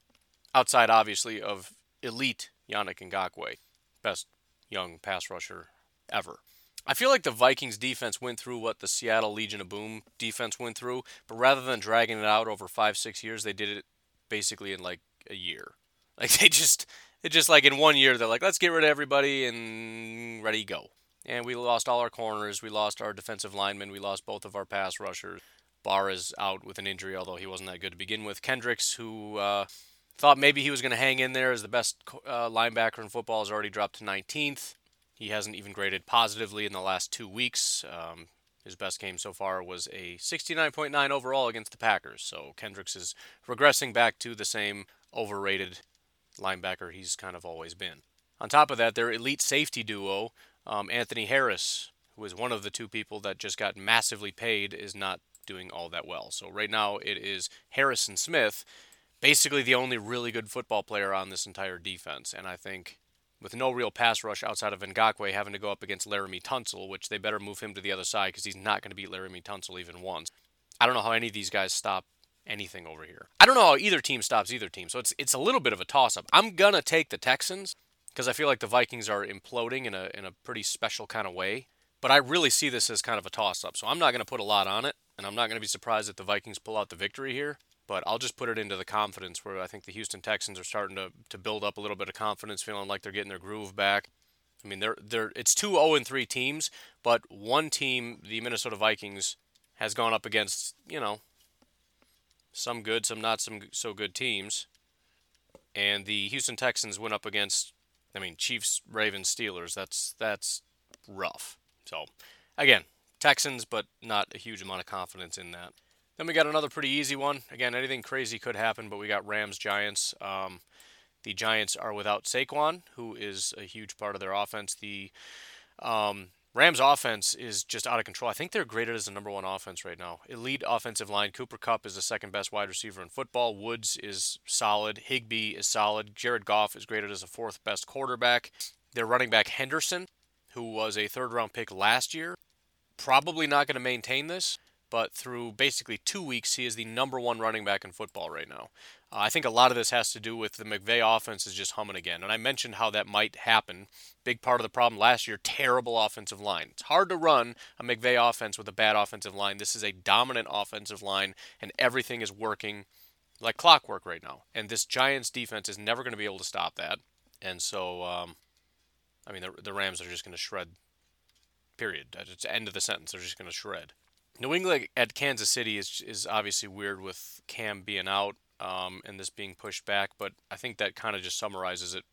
Outside, obviously, of elite Yannick Ngakoue best young pass rusher ever. I feel like the Vikings defense went through what the Seattle Legion of Boom defense went through, but rather than dragging it out over five, six years, they did it basically in like a year. Like they just, it just like in one year, they're like, let's get rid of everybody and ready go. And we lost all our corners, we lost our defensive linemen, we lost both of our pass rushers. Barr is out with an injury, although he wasn't that good to begin with. Kendricks, who uh, Thought maybe he was going to hang in there as the best uh, linebacker in football. Has already dropped to 19th. He hasn't even graded positively in the last two weeks. Um, his best game so far was a 69.9 overall against the Packers. So Kendricks is regressing back to the same overrated linebacker he's kind of always been. On top of that, their elite safety duo, um, Anthony Harris, who is one of the two people that just got massively paid, is not doing all that well. So right now it is Harrison Smith, basically the only really good football player on this entire defense. And I think with no real pass rush outside of Ngakoue having to go up against Laremy Tunsil, which they better move him to the other side because he's not going to beat Laremy Tunsil even once. I don't know how any of these guys stop anything over here. I don't know how either team stops either team. So it's it's a little bit of a toss up. I'm gonna take the Texans because I feel like the Vikings are imploding in a in a pretty special kind of way. But I really see this as kind of a toss up. So I'm not gonna put a lot on it, and I'm not gonna be surprised if the Vikings pull out the victory here but I'll just put it into the confidence where I think the Houston Texans are starting to, to build up a little bit of confidence, feeling like they're getting their groove back. I mean, they're they're it's two 0 and 3 teams, but one team, the Minnesota Vikings, has gone up against you know some good, some not some so good teams, and the Houston Texans went up against, I mean, Chiefs, Ravens, Steelers. That's that's rough. So, again, Texans, but not a huge amount of confidence in that. Then we got another pretty easy one. Again, anything crazy could happen, but we got Rams Giants. Um, the Giants are without Saquon, who is a huge part of their offense. The um, Rams offense is just out of control. I think they're graded as the number one offense right now. Elite offensive line. Cooper Kupp is the second best wide receiver in football. Woods is solid. Higbee is solid. Jared Goff is graded as the fourth best quarterback. Their running back Henderson, who was a third round pick last year, probably not going to maintain this but through basically two weeks, he is the number one running back in football right now. Uh, I think a lot of this has to do with the McVay offense is just humming again. And I mentioned how that might happen. Big part of the problem last year, terrible offensive line. It's hard to run a McVay offense with a bad offensive line. This is a dominant offensive line, and everything is working like clockwork right now. And this Giants defense is never going to be able to stop that. And so, um, I mean, the, the Rams are just going to shred. Period. It's the end of the sentence. They're just going to shred. New England at Kansas City is is obviously weird with Cam being out um, and this being pushed back, but I think that kind of just summarizes it.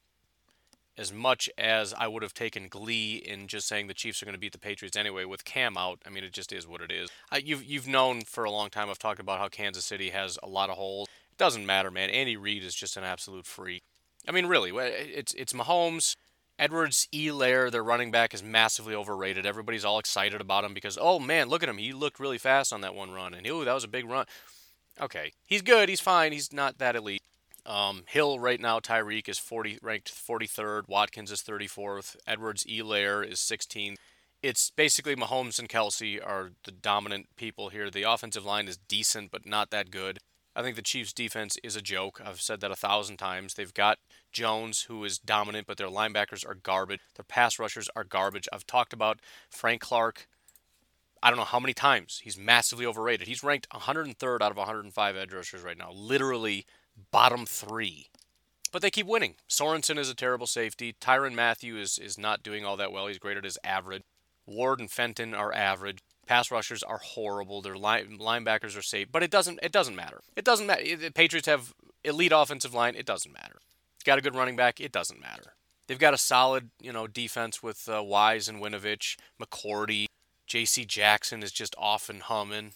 As much as I would have taken glee in just saying the Chiefs are going to beat the Patriots anyway, with Cam out, I mean it just is what it is. I, you've you've known for a long time. I've talked about how Kansas City has a lot of holes. It doesn't matter, man. Andy Reid is just an absolute freak. I mean, really, it's it's Mahomes. Edwards-Helaire, their running back, is massively overrated. Everybody's all excited about him because, oh man, look at him. He looked really fast on that one run. And, ooh, that was a big run. Okay. He's good. He's fine. He's not that elite. Um, Hill right now, Tyreek is 40, ranked 43rd. Watkins is 34th. Edwards-Helaire is 16th. It's basically Mahomes and Kelsey are the dominant people here. The offensive line is decent, but not that good. I think the Chiefs' defense is a joke. I've said that a thousand times. They've got Jones, who is dominant, but their linebackers are garbage. Their pass rushers are garbage. I've talked about Frank Clark. I don't know how many times. He's massively overrated. He's ranked 103rd out of 105 edge rushers right now. Literally bottom three. But they keep winning. Sorensen is a terrible safety. Tyrann Mathieu is, is not doing all that well. He's graded as average. Ward and Fenton are average. Pass rushers are horrible. Their line, linebackers are safe, but it doesn't. It doesn't matter. It doesn't matter. The Patriots have elite offensive line. It doesn't matter. Got a good running back. It doesn't matter. They've got a solid, you know, defense with uh, Wise and Winovich, McCourty, J.C. Jackson is just off and humming,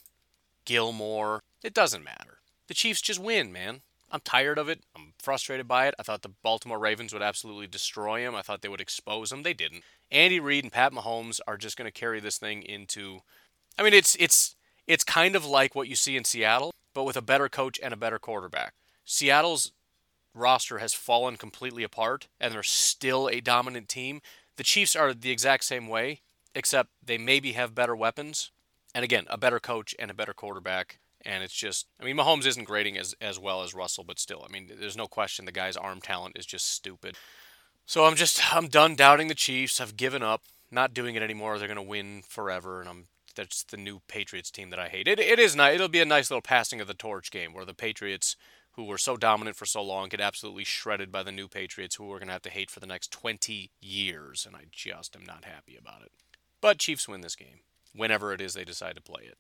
Gilmore. It doesn't matter. The Chiefs just win, man. I'm tired of it. I'm frustrated by it. I thought the Baltimore Ravens would absolutely destroy him. I thought they would expose him. They didn't. Andy Reid and Pat Mahomes are just going to carry this thing into I mean, it's it's it's kind of like what you see in Seattle, but with a better coach and a better quarterback. Seattle's roster has fallen completely apart, and they're still a dominant team. The Chiefs are the exact same way, except they maybe have better weapons, and again, a better coach and a better quarterback. And it's just, I mean, Mahomes isn't grading as, as well as Russell, but still, I mean, there's no question the guy's arm talent is just stupid. So I'm just, I'm done doubting the Chiefs. I've given up, not doing it anymore. They're going to win forever, and I'm that's the new Patriots team that I hate. It, it is nice. It'll be a nice little passing of the torch game where the Patriots, who were so dominant for so long, get absolutely shredded by the new Patriots, who we're going to have to hate for the next 20 years. And I just am not happy about it. But Chiefs win this game whenever it is they decide to play it.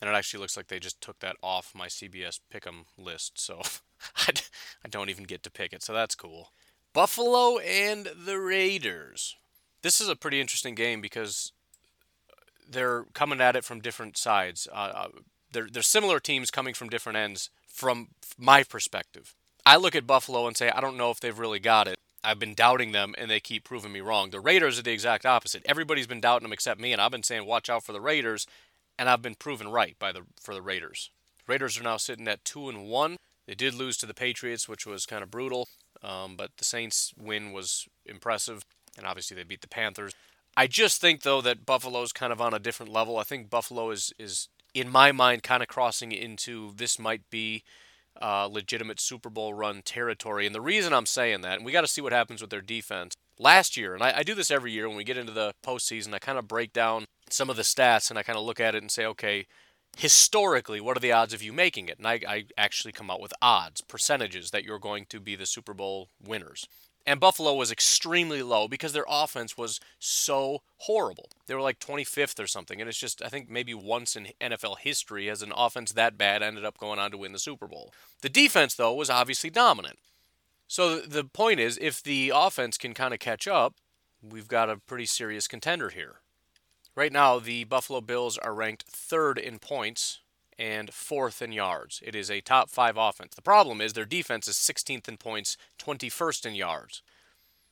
And it actually looks like they just took that off my CBS Pick'em list, so I don't even get to pick it. So that's cool. Buffalo and the Raiders. This is a pretty interesting game because they're coming at it from different sides. Uh, uh, they're, they're similar teams coming from different ends from my perspective. I look at Buffalo and say, I don't know if they've really got it. I've been doubting them and they keep proving me wrong. The Raiders are the exact opposite. Everybody's been doubting them except me, and I've been saying, watch out for the Raiders, and I've been proven right by the for the Raiders. Raiders are now sitting at two and one. They did lose to the Patriots, which was kind of brutal, um, but the Saints' win was impressive, and obviously they beat the Panthers. I just think though that Buffalo's kind of on a different level. I think Buffalo is is in my mind kind of crossing into this might be uh, legitimate Super Bowl run territory. And the reason I'm saying that, and we got to see what happens with their defense. Last year, and I, I do this every year when we get into the postseason, I kind of break down some of the stats and I kind of look at it and say, okay, historically, what are the odds of you making it? And I, I actually come out with odds, percentages that you're going to be the Super Bowl winners. And Buffalo was extremely low because their offense was so horrible. They were like 25th or something. And it's just, I think maybe once in NFL history has an offense that bad ended up going on to win the Super Bowl. The defense, though, was obviously dominant. So the point is, if the offense can kind of catch up, we've got a pretty serious contender here. Right now, the Buffalo Bills are ranked third in points and fourth in yards. It is a top five offense. The problem is their defense is 16th in points, 21st in yards.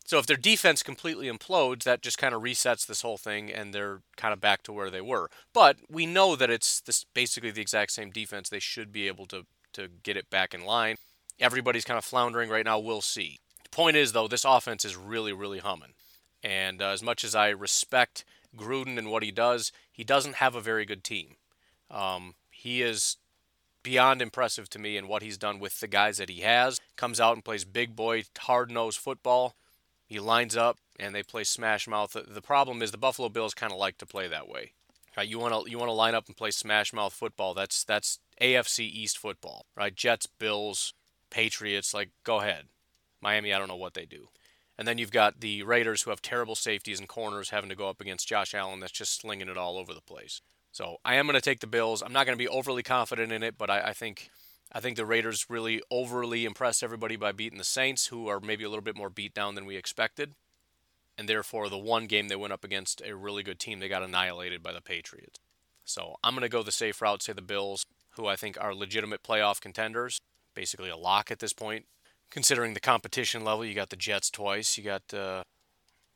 So if their defense completely implodes, that just kind of resets this whole thing, and they're kind of back to where they were. But we know that it's this basically the exact same defense. They should be able to to get it back in line. Everybody's kind of floundering right now. We'll see. The point is, though, this offense is really, really humming. And uh, as much as I respect Gruden and what he does, he doesn't have a very good team. Um, he is beyond impressive to me in what he's done with the guys that he has. Comes out and plays big boy, hard nosed football. He lines up and they play smash mouth. The problem is the Buffalo Bills kind of like to play that way. Right? You want to you want to line up and play smash mouth football. That's that's AFC East football, right? Jets, Bills, Patriots. Like, go ahead. Miami, I don't know what they do. And then you've got the Raiders who have terrible safeties and corners having to go up against Josh Allen that's just slinging it all over the place. So I am going to take the Bills. I'm not going to be overly confident in it, but I, I, think I think the Raiders really overly impressed everybody by beating the Saints, who are maybe a little bit more beat down than we expected. And therefore, the one game they went up against a really good team, they got annihilated by the Patriots. So I'm going to go the safe route, say the Bills, who I think are legitimate playoff contenders, basically a lock at this point. Considering the competition level, you got the Jets twice, you got uh,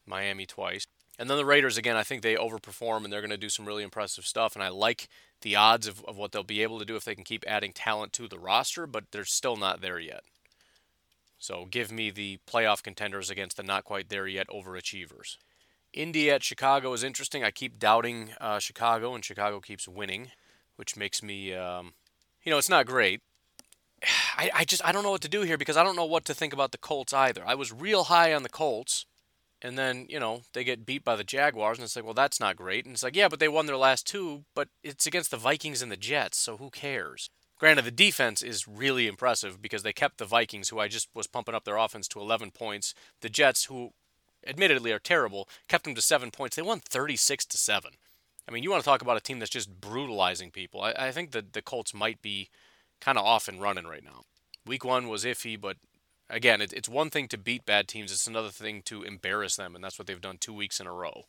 Miami twice. And then the Raiders, again, I think they overperform and they're going to do some really impressive stuff. And I like the odds of, of what they'll be able to do if they can keep adding talent to the roster, but they're still not there yet. So give me the playoff contenders against the not quite there yet overachievers. Indy at Chicago is interesting. I keep doubting uh, Chicago, and Chicago keeps winning, which makes me, um, you know, it's not great. I, I just I don't know what to do here because I don't know what to think about the Colts either. I was real high on the Colts and then you know they get beat by the Jaguars, and it's like, well, that's not great. And it's like, yeah, but they won their last two, but it's against the Vikings and the Jets, so who cares? Granted, the defense is really impressive because they kept the Vikings, who I just was pumping up their offense to 11 points. The Jets, who admittedly are terrible, kept them to seven points. They won 36 to seven. I mean, you want to talk about a team that's just brutalizing people. I, I think that the Colts might be kind of off and running right now. Week one was iffy, but again, it, it's one thing to beat bad teams, it's another thing to embarrass them, and that's what they've done two weeks in a row.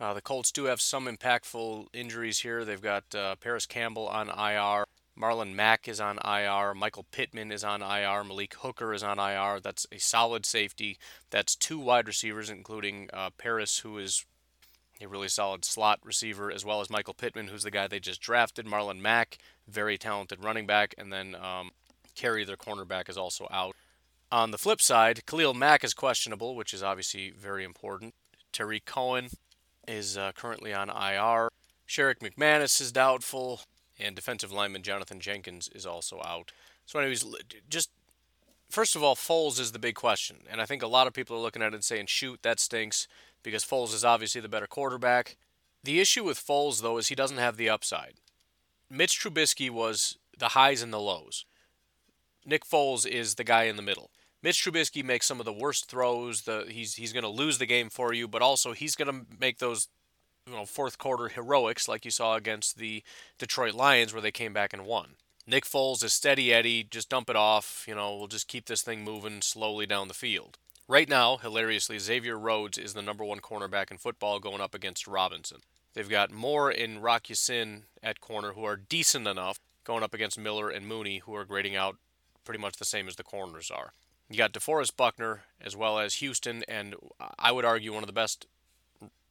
Uh, the Colts do have some impactful injuries here. They've got uh, Parris Campbell on IR. Marlon Mack is on IR. Michael Pittman is on IR. Malik Hooker is on IR. That's a solid safety. That's two wide receivers, including uh, Parris, who is a really solid slot receiver, as well as Michael Pittman, who's the guy they just drafted. Marlon Mack, very talented running back. And then um, Carrie, their cornerback, is also out. On the flip side, Khalil Mack is questionable, which is obviously very important. Tarik Cohen is uh, currently on IR. Sherrick McManus is doubtful, and defensive lineman Jonathan Jenkins is also out. So, anyways, just first of all, Foles is the big question, and I think a lot of people are looking at it and saying, "Shoot, that stinks," because Foles is obviously the better quarterback. The issue with Foles, though, is he doesn't have the upside. Mitch Trubisky was the highs and the lows. Nick Foles is the guy in the middle. Mitch Trubisky makes some of the worst throws. The he's he's going to lose the game for you, but also he's going to make those you know, fourth quarter heroics like you saw against the Detroit Lions where they came back and won. Nick Foles is steady Eddie, just dump it off, you know, we'll just keep this thing moving slowly down the field. Right now, hilariously, Xavier Rhodes is the number one cornerback in football going up against Robinson. They've got Moore and Rock Ya-Sin at corner who are decent enough going up against Miller and Mooney who are grading out pretty much the same as the corners are. You got DeForest Buckner as well as Houston and I would argue one of the best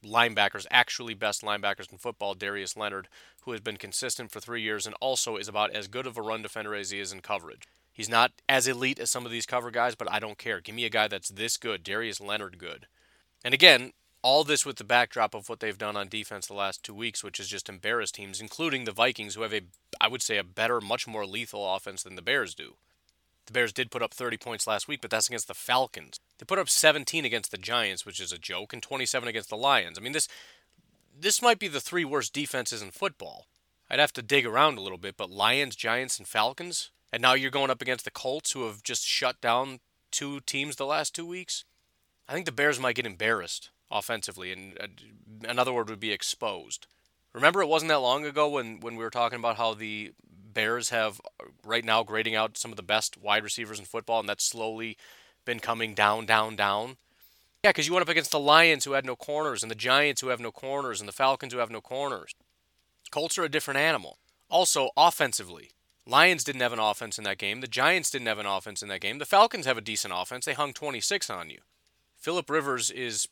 linebackers, actually best linebackers in football, Darius Leonard, who has been consistent for three years and also is about as good of a run defender as he is in coverage. He's not as elite as some of these cover guys, but I don't care. Give me a guy that's this good, Darius Leonard good. And again, all this with the backdrop of what they've done on defense the last two weeks, which has just embarrassed teams, including the Vikings, who have a, I would say, a better, much more lethal offense than the Bears do. The Bears did put up 30 points last week, but that's against the Falcons. They put up 17 against the Giants, which is a joke, and 27 against the Lions. I mean, this this might be the three worst defenses in football. I'd have to dig around a little bit, but Lions, Giants, and Falcons, and now you're going up against the Colts, who have just shut down two teams the last two weeks. I think the Bears might get embarrassed offensively, and another word would be exposed. Remember, it wasn't that long ago when, when we were talking about how the Bears have uh, right now grading out some of the best wide receivers in football, and that's slowly been coming down, down, down. Yeah, because you went up against the Lions who had no corners, and the Giants who have no corners, and the Falcons who have no corners. Colts are a different animal. Also, offensively, Lions didn't have an offense in that game. The Giants didn't have an offense in that game. The Falcons have a decent offense. They hung 26 on you. Philip Rivers is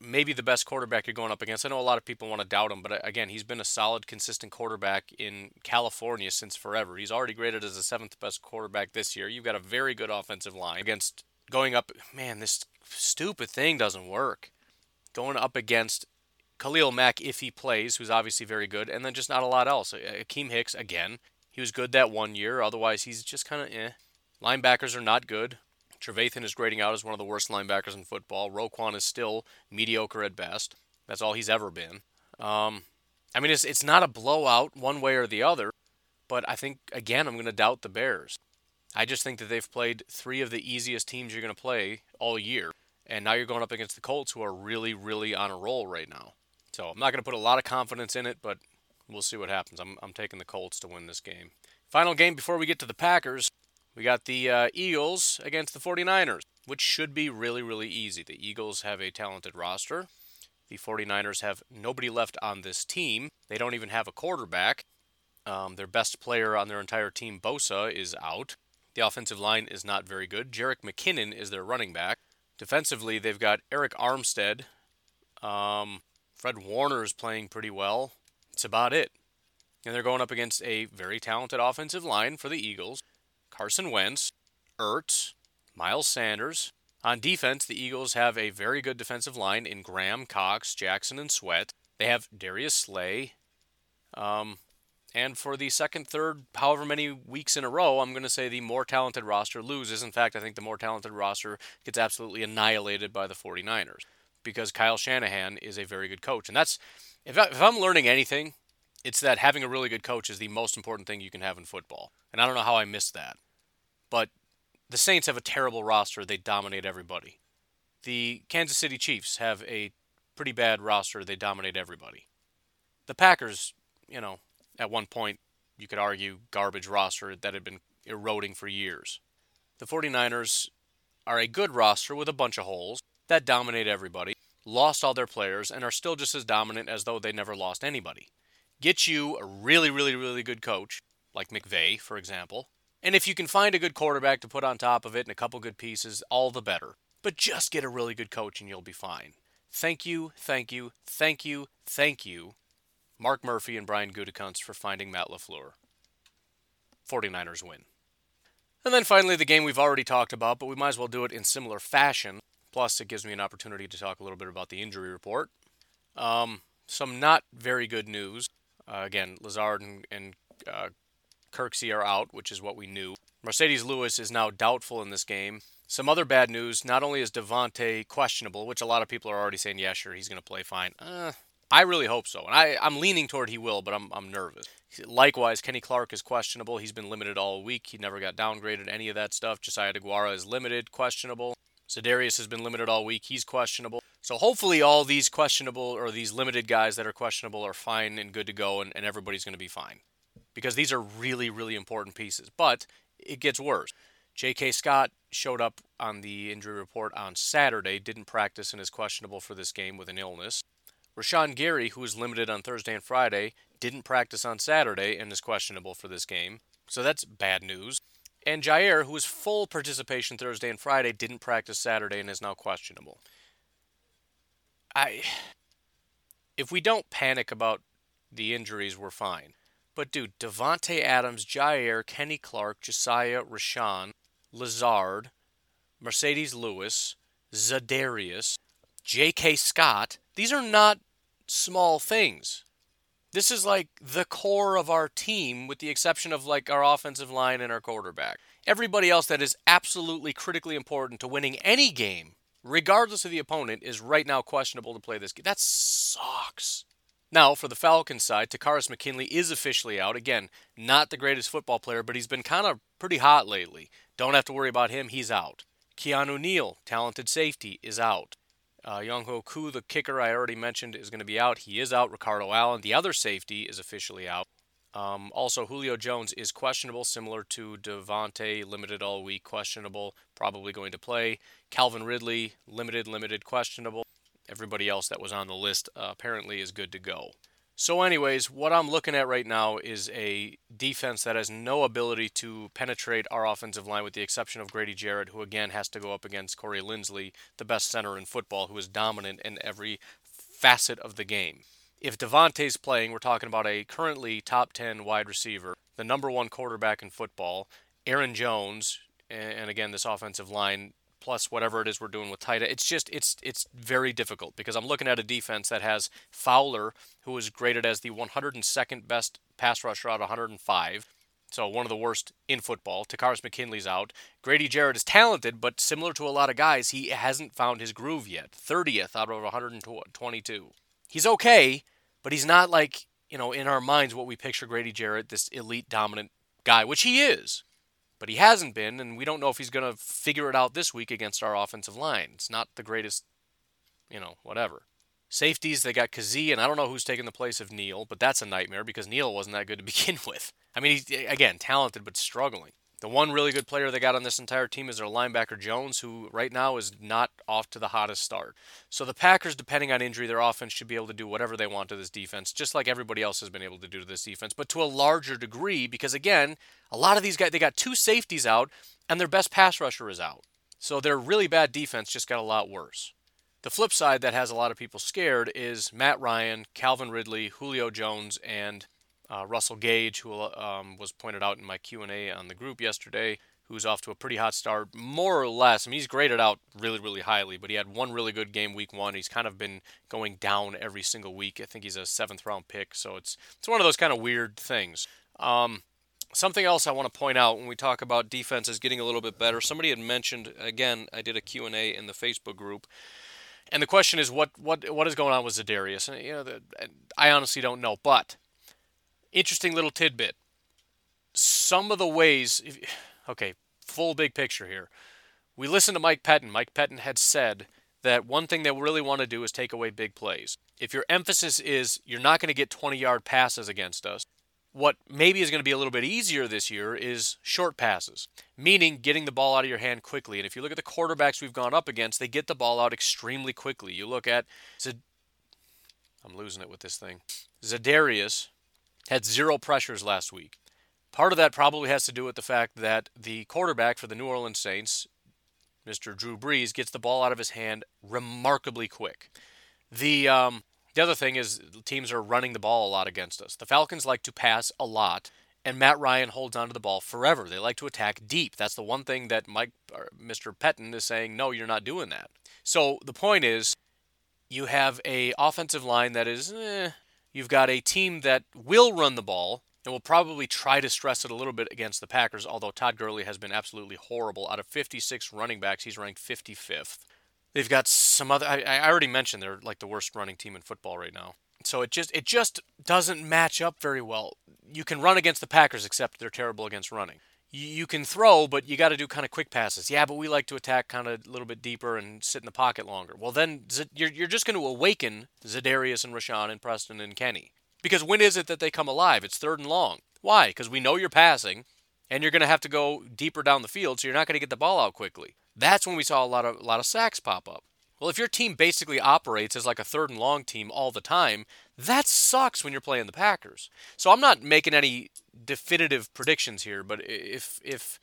maybe the best quarterback you're going up against. I know a lot of people want to doubt him, but uh, again, he's been a solid, consistent quarterback in California since forever. He's already graded as the seventh best quarterback this year. You've got a very good offensive line against going up. Man, this stupid thing doesn't work. Going up against Khalil Mack if he plays, who's obviously very good, and then just not a lot else. Akiem Hicks again, he was good that one year. Otherwise, he's just kind of eh. Linebackers are not good. Trevathan is grading out as one of the worst linebackers in football. Roquan is still mediocre at best. That's all he's ever been. Um, I mean, it's it's not a blowout one way or the other, but I think again I'm going to doubt the Bears. I just think that they've played three of the easiest teams you're going to play all year, and now you're going up against the Colts, who are really, really on a roll right now. So I'm not going to put a lot of confidence in it, but we'll see what happens. I'm I'm taking the Colts to win this game. Final game before we get to the Packers. We got the uh, Eagles against the 49ers, which should be really, really easy. The Eagles have a talented roster. The 49ers have nobody left on this team. They don't even have a quarterback. Um, their best player on their entire team, Bosa, is out. The offensive line is not very good. Jerick McKinnon is their running back. Defensively, they've got Arik Armstead. Um, Fred Warner is playing pretty well. It's about it. And they're going up against a very talented offensive line for the Eagles. Carson Wentz, Ertz, Miles Sanders. On defense, the Eagles have a very good defensive line in Graham, Cox, Jackson, and Sweat. They have Darius Slay. Um, and for the second, third, however many weeks in a row, I'm going to say the more talented roster loses. In fact, I think the more talented roster gets absolutely annihilated by the 49ers because Kyle Shanahan is a very good coach. And that's, if, I, if I'm learning anything, it's that having a really good coach is the most important thing you can have in football. And I don't know how I missed that. But the Saints have a terrible roster. They dominate everybody. The Kansas City Chiefs have a pretty bad roster. They dominate everybody. The Packers, you know, at one point, you could argue garbage roster that had been eroding for years. The 49ers are a good roster with a bunch of holes that dominate everybody, lost all their players, and are still just as dominant as though they never lost anybody. Get you a really, really, really good coach, like McVay, for example, and if you can find a good quarterback to put on top of it and a couple good pieces, all the better. But just get a really good coach and you'll be fine. Thank you, thank you, thank you, thank you, Mark Murphy and Brian Gutekunst for finding Matt LaFleur. 49ers win. And then finally, the game we've already talked about, but we might as well do it in similar fashion. Plus, it gives me an opportunity to talk a little bit about the injury report. Um, some not very good news. Uh, again, Lazard and, and uh, Kirksey are out, which is what we knew. Marcedes Lewis is now doubtful in this game. Some other bad news not only is Davante questionable, which a lot of people are already saying, yeah, sure, he's going to play fine. Uh, I really hope so. And I, I'm leaning toward he will, but I'm, I'm nervous. Likewise, Kenny Clark is questionable. He's been limited all week. He never got downgraded, any of that stuff. Josiah Deguara is limited, questionable. Za'Darius has been limited all week. He's questionable. So hopefully all these questionable or these limited guys that are questionable are fine and good to go and, and everybody's going to be fine. Because these are really, really important pieces. But it gets worse. J.K. Scott showed up on the injury report on Saturday, didn't practice and is questionable for this game with an illness. Rashan Gary, who was limited on Thursday and Friday, didn't practice on Saturday and is questionable for this game. So that's bad news. And Jair, who was full participation Thursday and Friday, didn't practice Saturday and is now questionable. I if we don't panic about the injuries, we're fine. But dude, Davante Adams, Jair, Kenny Clark, Josiah, Rashan, Lazard, Marcedes Lewis, Za'Darius, J.K. Scott, these are not small things. This is like the core of our team, with the exception of like our offensive line and our quarterback. Everybody else that is absolutely critically important to winning any game, regardless of the opponent, is right now questionable to play this game. That sucks. Now, for the Falcons side, Takkarist McKinley is officially out. Again, not the greatest football player, but he's been kind of pretty hot lately. Don't have to worry about him, he's out. Keanu Neal, talented safety, is out. Uh, Younghoe Koo, the kicker I already mentioned, is going to be out. He is out. Ricardo Allen, the other safety, is officially out. Um, also, Julio Jones is questionable, similar to Davante, limited all week, questionable, probably going to play. Calvin Ridley, limited, limited, questionable. Everybody else that was on the list uh, apparently is good to go. So, anyways, what I'm looking at right now is a defense that has no ability to penetrate our offensive line, with the exception of Grady Jarrett, who again has to go up against Corey Linsley, the best center in football, who is dominant in every facet of the game. If Davante's playing, we're talking about a currently top 10 wide receiver, the number one quarterback in football, Aaron Jones, and again, this offensive line plus whatever it is we're doing with tight It's just it's it's very difficult because I'm looking at a defense that has Fowler, who is graded as the 102nd best pass rusher out of 105. So one of the worst in football. Takkarist McKinley's out. Grady Jarrett is talented, but similar to a lot of guys, he hasn't found his groove yet. 30th out of 122. He's okay, but he's not like, you know, in our minds what we picture Grady Jarrett, this elite dominant guy, which he is but he hasn't been, and we don't know if he's going to figure it out this week against our offensive line. It's not the greatest, you know, whatever. Safeties, they got Kazee, and I don't know who's taking the place of Neal, but that's a nightmare because Neal wasn't that good to begin with. I mean, he's, again, talented, but struggling. The one really good player they got on this entire team is their linebacker Jones, who right now is not off to the hottest start. So the Packers, depending on injury, their offense should be able to do whatever they want to this defense, just like everybody else has been able to do to this defense, but to a larger degree because again, a lot of these guys they got two safeties out and their best pass rusher is out. So their really bad defense just got a lot worse. The flip side that has a lot of people scared is Matt Ryan, Calvin Ridley, Julio Jones, and uh, Russell Gage, who um, was pointed out in my Q&A on the group yesterday, who's off to a pretty hot start, more or less. I mean, he's graded out really, really highly, but he had one really good game week one. He's kind of been going down every single week. I think he's a seventh round pick, so it's it's one of those kind of weird things. Um, something else I want to point out when we talk about defenses getting a little bit better. Somebody had mentioned again. I did a Q and A in the Facebook group. And the question is, what what what is going on with Za'Darius? And you know, the, I honestly don't know. But interesting little tidbit. Some of the ways, okay, full big picture here. We listened to Mike Pettine. Mike Pettine had said that one thing they really want to do is take away big plays. If your emphasis is you're not going to get 20 yard passes against us, what maybe is going to be a little bit easier this year is short passes, meaning getting the ball out of your hand quickly. And if you look at the quarterbacks we've gone up against, they get the ball out extremely quickly. You look at Zed- I'm losing it with this thing. Za'Darius, had zero pressures last week. Part of that probably has to do with the fact that the quarterback for the New Orleans Saints, Mr. Drew Brees, gets the ball out of his hand remarkably quick. The um, the other thing is teams are running the ball a lot against us. The Falcons like to pass a lot, and Matt Ryan holds onto the ball forever. They like to attack deep. That's the one thing that Mike, Mr. Pettine is saying. No, you're not doing that. So the point is, you have a offensive line that is eh, You've got a team that will run the ball and will probably try to stress it a little bit against the Packers, although Todd Gurley has been absolutely horrible. Out of 56 running backs, he's ranked 55th. They've got some other I, I already mentioned they're like the worst running team in football right now. So it just it just doesn't match up very well. You can run against the Packers except they're terrible against running. You can throw, but you got to do kind of quick passes. Yeah, but we like to attack kind of a little bit deeper and sit in the pocket longer. Well, then you're, you're just going to awaken Za'Darius and Rashan and Preston and Kenny. Because when is it that they come alive? It's third and long. Why? Because we know you're passing, and you're going to have to go deeper down the field, so you're not going to get the ball out quickly. That's when we saw a lot of a lot of sacks pop up. Well, if your team basically operates as like a third and long team all the time, that sucks when you're playing the Packers. So I'm not making any definitive predictions here, but if if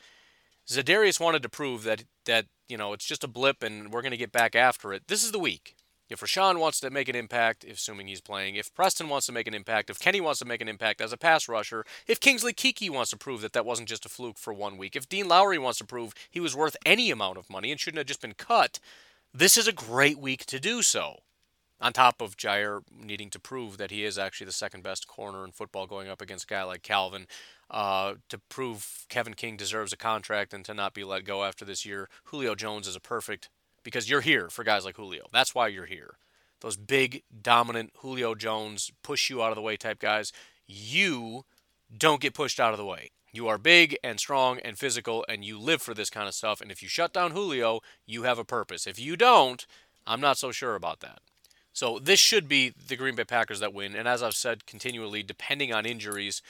Za'Darius wanted to prove that that you know it's just a blip and we're going to get back after it, this is the week. If Rashan wants to make an impact, assuming he's playing, if Preston wants to make an impact, if Kenny wants to make an impact as a pass rusher, if Kingsley Keke wants to prove that that wasn't just a fluke for one week, if Dean Lowry wants to prove he was worth any amount of money and shouldn't have just been cut, this is a great week to do so. On top of Jair needing to prove that he is actually the second best corner in football going up against a guy like Calvin, uh, to prove Kevin King deserves a contract and to not be let go after this year, Julio Jones is a perfect because you're here for guys like Julio. That's why you're here. Those big, dominant Julio Jones, push you out of the way type guys. You don't get pushed out of the way. You are big and strong and physical, and you live for this kind of stuff. And if you shut down Julio, you have a purpose. If you don't, I'm not so sure about that. So this should be the Green Bay Packers that win. And as I've said continually, depending on injuries,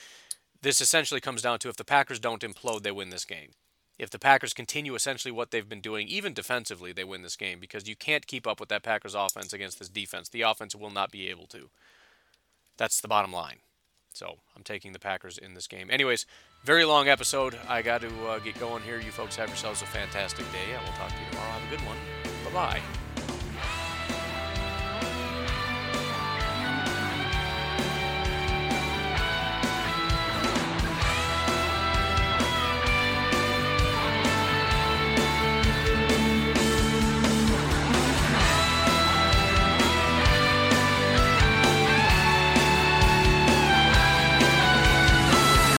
this essentially comes down to if the Packers don't implode, they win this game if the Packers continue essentially what they've been doing, even defensively, they win this game because you can't keep up with that Packers offense against this defense. The offense will not be able to. That's the bottom line. So I'm taking the Packers in this game. Anyways, very long episode. I got to uh, get going here. You folks have yourselves a fantastic day, and we'll talk to you tomorrow. Have a good one. Bye bye.